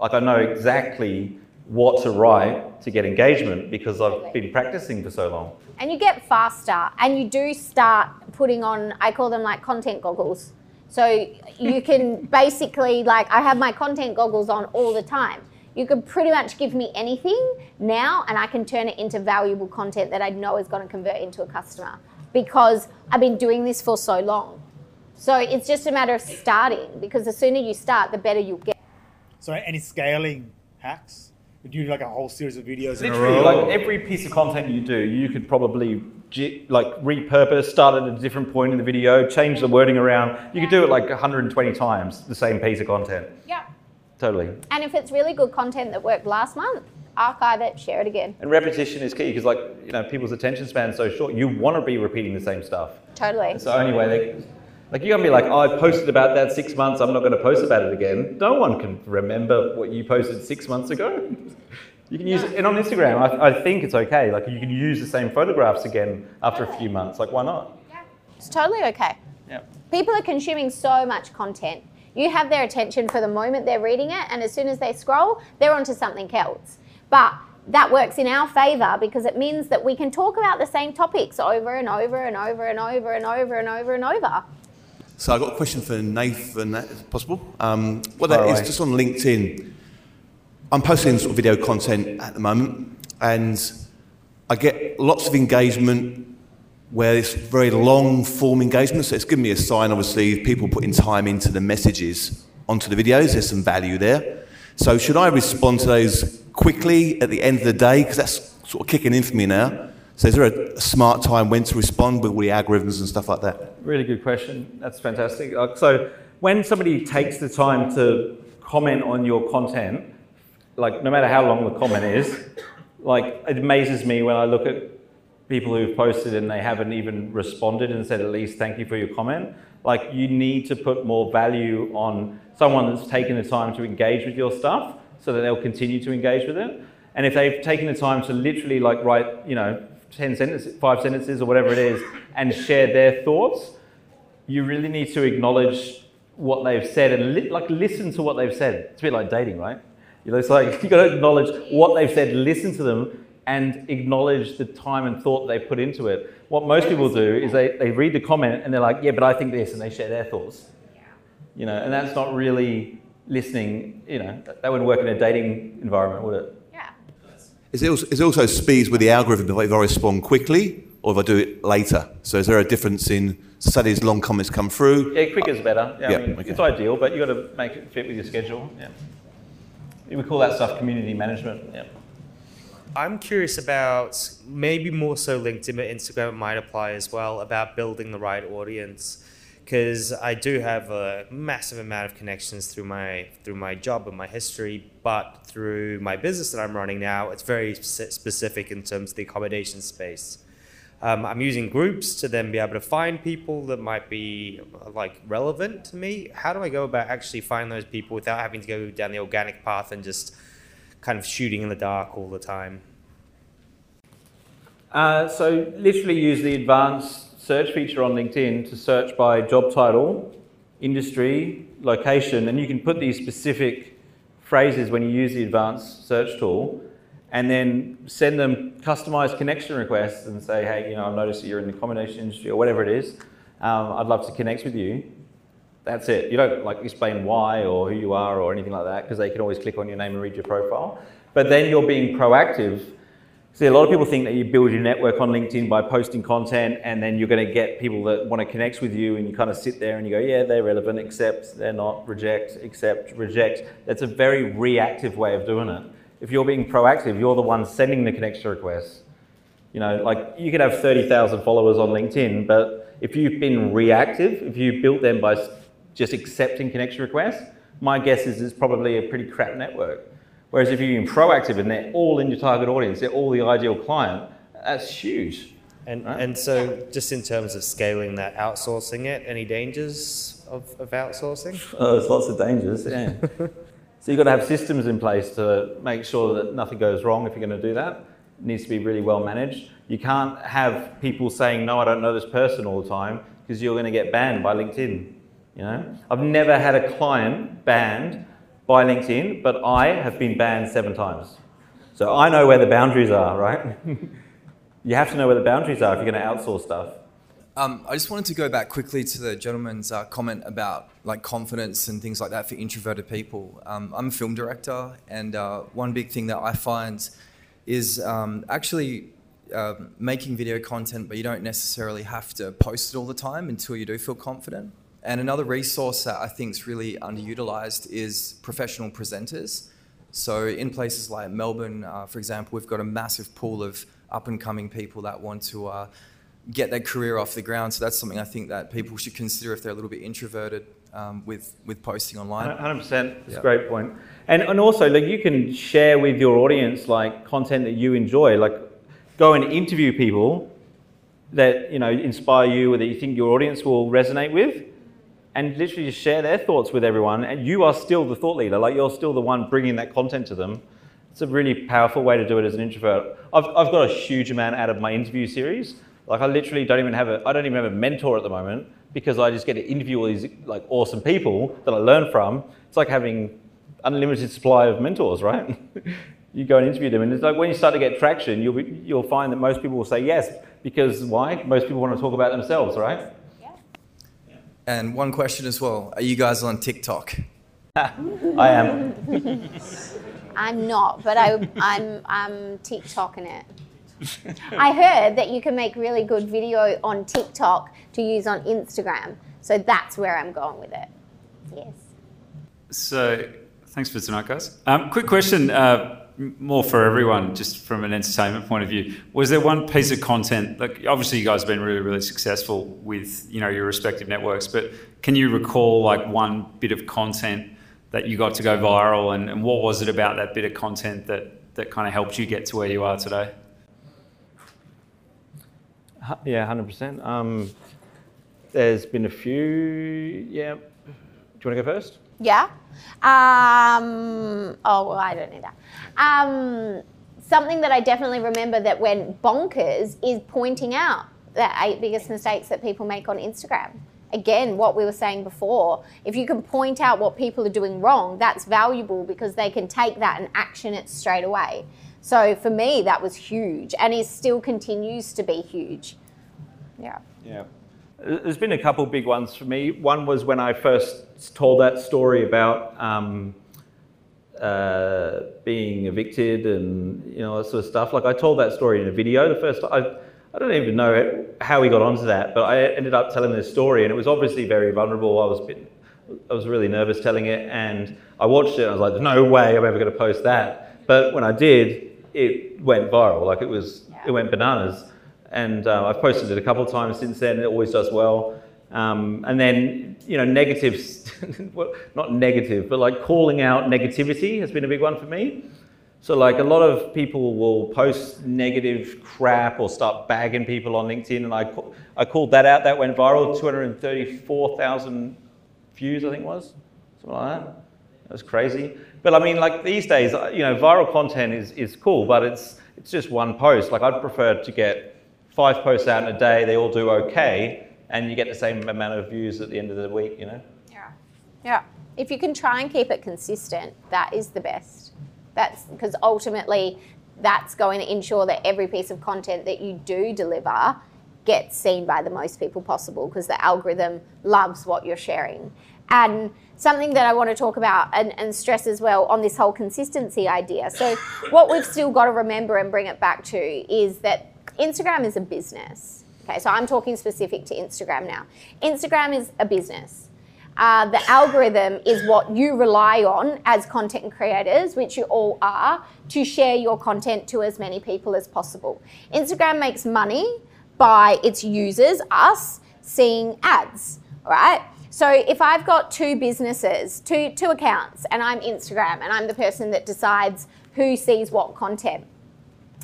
Like I know exactly what to write to get engagement because I've been practicing for so long. and you get faster and you do start putting on i call them like content goggles. So you can basically like i have my content goggles on all the time. You can pretty much give me anything now and i can turn it into valuable content that i know is going to convert into a customer because i've been doing this for so long so it's just a matter of starting because the sooner you start the better you'll get So any scaling hacks? You do like a whole series of videos in a Literally, row. like every piece of content you do, you could probably like repurpose, start at a different point in the video, change the wording around. You could do it like 120 times, the same piece of content. yeah Totally. and if it's really good content that worked last month archive it share it again And repetition is key because, like, you know, people's attention span is so short. You want to be repeating the same stuff. totally It's the only way they. Like you're gonna be like, oh, I posted about that six months. I'm not going to post about it again. No one can remember what you posted six months ago. You can use it, and on Instagram, I, I think it's okay. Like you can use the same photographs again after a few months. Like why not? Yeah. It's totally okay. Yeah. People are consuming so much content. You have their attention for the moment they're reading it, and as soon as they scroll, they're onto something else. But that works in our favor because it means that we can talk about the same topics over and over and over and over and over and over and over and over. So I've got a question for Nathan, if possible. Um, well, that is just on LinkedIn. I'm posting sort of video content at the moment, and I get lots of engagement where it's very long form engagement. So it's given me a sign, obviously, people putting time into the messages onto the videos. There's some value there. So should I respond to those quickly at the end of the day? Because that's sort of kicking in for me now. So is there a, smart time when to respond with all the algorithms and stuff like that? Really good question. That's fantastic. Uh, So when somebody takes the time to comment on your content, like no matter how long the comment is, like it amazes me when I look at people who've posted and they haven't even responded and said at least thank you for your comment. Like you need to put more value on someone that's taken the time to engage with your stuff so that they'll continue to engage with it. And if they've taken the time to literally like write, you know, 10 sentences, five sentences or whatever it is and share their thoughts, you really need to acknowledge what they've said and li- like listen to what they've said. It's a bit like dating, right? You know, it's like you got to acknowledge what they've said, listen to them, and acknowledge the time and thought they put into it. What most people do is they, they read the comment and they're like, yeah, but I think this, and they share their thoughts. You know, and that's not really listening. You know, that that wouldn't work in a dating environment, would it? Is it also, is it also speeds with the algorithm if I respond quickly or if I do it later? So is there a difference in, say these long comments come through? Yeah, quicker is better. Yeah, Yeah, I mean, okay. It's ideal, but you've got to make it fit with your schedule. Yeah. We call that stuff community management. Yeah. I'm curious about maybe more so LinkedIn, but Instagram might apply as well about building the right audience. Because I do have a massive amount of connections through my through my job and my history, but through my business that I'm running now, it's very specific in terms of the accommodation space. Um, I'm using groups to then be able to find people that might be like relevant to me. How do I go about actually finding those people without having to go down the organic path and just kind of shooting in the dark all the time? Uh, so literally use the advanced search feature on LinkedIn to search by job title, industry, location, and you can put these specific phrases when you use the advanced search tool, and then send them customized connection requests and say, hey, you know, I've noticed that you're in the accommodation industry or whatever it is. Um, I'd love to connect with you. That's it. You don't like explain why or who you are or anything like that because they can always click on your name and read your profile. But then you're being proactive. See, a lot of people think that you build your network on LinkedIn by posting content and then you're going to get people that want to connect with you and you kind of sit there and you go, yeah, they're relevant, accept, they're not, reject, accept, reject. That's a very reactive way of doing it. If you're being proactive, you're the one sending the connection requests. You know, like you could have 30,000 followers on LinkedIn, but if you've been reactive, if you built them by just accepting connection requests, my guess is it's probably a pretty crap network. Whereas if you've been proactive and they're all in your target audience, they're all the ideal client, that's huge. And, and so, just in terms of scaling that, outsourcing it, any dangers of, of outsourcing? Oh, there's lots of dangers, yeah. so you've got to have systems in place to make sure that nothing goes wrong if you're going to do that. It needs to be really well managed. You can't have people saying, no, I don't know this person all the time because you're going to get banned by LinkedIn. You know, I've never had a client banned by LinkedIn, but I have been banned seven times. So I know where the boundaries are, right? you have to know where the boundaries are if you're going to outsource stuff. Um, I just wanted to go back quickly to the gentleman's uh, comment about like confidence and things like that for introverted people. Um, I'm a film director, and uh, one big thing that I find is um, actually uh, making video content, but you don't necessarily have to post it all the time until you do feel confident. And another resource that I think is really underutilized is professional presenters. So in places like Melbourne, uh, for example, we've got a massive pool of up and coming people that want to uh, get their career off the ground. So that's something I think that people should consider if they're a little bit introverted um, with with posting online. 100%. It's yeah. a great point. And and also like you can share with your audience like content that you enjoy. Like go and interview people that you know inspire you or that you think your audience will resonate with. And literally just share their thoughts with everyone, and you are still the thought leader. Like you're still the one bringing that content to them. It's a really powerful way to do it as an introvert. I've, I've got a huge amount out of my interview series like I literally don't even have a, I don't even have a mentor at the moment because I just get to interview all these like awesome people that I learn from. It's like having unlimited supply of mentors, right? you go and interview them, and it's like when you start to get traction, you'll be, you'll find that most people will say yes because why? Most people want to talk about themselves, right? And one question as well: Are you guys on TikTok? I am. I'm not, but I, I'm I'm TikToking it. I heard that you can make really good video on TikTok to use on Instagram. So that's where I'm going with it. Yes. So thanks for tonight, guys. Um, quick question, uh, more for everyone, just from an entertainment point of view. Was there one piece of content? Like, obviously, you guys have been really, really successful with you know your respective networks, but can you recall like one bit of content that you got to go viral, and, and what was it about that bit of content that that kind of helped you get to where you are today? Yeah, hundred um, percent. There's been a few. Yeah. Do you want to go first? Yeah. Um, oh, well, I don't need that. Um, something that I definitely remember that went bonkers is pointing out the eight biggest mistakes that people make on Instagram. Again, what we were saying before, if you can point out what people are doing wrong, that's valuable because they can take that and action it straight away. So for me, that was huge, and it still continues to be huge. Yeah. Yeah. There's been a couple big ones for me. One was when I first told that story about um, uh, being evicted and you know that sort of stuff. Like I told that story in a video. The first I, I don't even know how we got onto that, but I ended up telling this story, and it was obviously very vulnerable. I was bit, I was really nervous telling it, and I watched it. and I was like, There's "No way, I'm ever going to post that." But when I did, it went viral. Like it was, it went bananas. And uh, I've posted it a couple of times since then. It always does well. Um, and then, you know, negatives, well, not negative, but like calling out negativity has been a big one for me. So, like, a lot of people will post negative crap or start bagging people on LinkedIn, and I, I called that out. That went viral 234,000 views, I think it was, something like that. That was crazy. But I mean, like these days, uh, you know, viral content is, is cool, but it's, it's just one post. Like I'd prefer to get five posts out in a day, they all do okay, and you get the same amount of views at the end of the week, you know? Yeah. Yeah. If you can try and keep it consistent, that is the best. That's because ultimately that's going to ensure that every piece of content that you do deliver gets seen by the most people possible because the algorithm loves what you're sharing. And something that I want to talk about and, and, stress as well on this whole consistency idea. So, what we've still got to remember and bring it back to is that Instagram is a business. Okay, so I'm talking specific to Instagram now. Instagram is a business. Uh, the algorithm is what you rely on as content creators, which you all are, to share your content to as many people as possible. Instagram makes money by its users, us, seeing ads, right? So if I've got two businesses, two, two accounts, and I'm Instagram and I'm the person that decides who sees what content,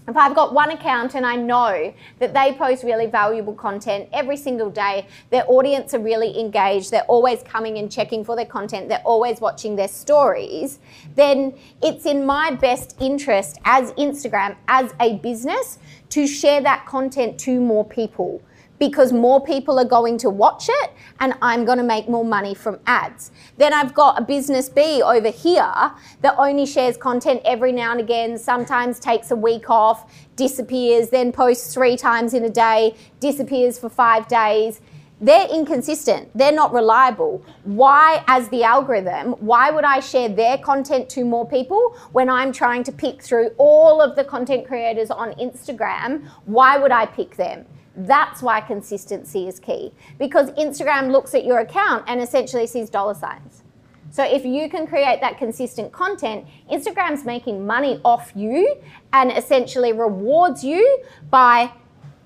if I've got one account and I know that they post really valuable content every single day, their audience are really engaged, they're always coming and checking for their content, they're always watching their stories, then it's in my best interest as Instagram, as a business, to share that content to more people because more people are going to watch it and I'm going to make more money from ads. Then I've got a business B over here that only shares content every now and again, sometimes takes a week off, disappears, then posts three times in a day, disappears for five days. They're inconsistent. They're not reliable. Why, as the algorithm, why would I share their content to more people when I'm trying to pick through all of the content creators on Instagram? Why would I pick them? That's why consistency is key because Instagram looks at your account and essentially sees dollar signs. So if you can create that consistent content, Instagram's making money off you and essentially rewards you by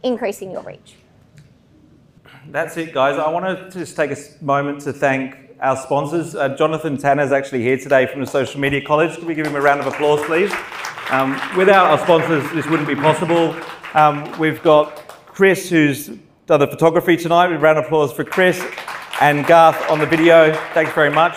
increasing your reach. That's it, guys. I want to just take a moment to thank our sponsors. Uh, Jonathan Tanner is actually here today from the Social Media College. Can we give him a round of applause, please? Um, without our sponsors, this wouldn't be possible. Um, we've got Chris, who's done the photography tonight. A round of applause for Chris and Garth on the video. Thanks very much.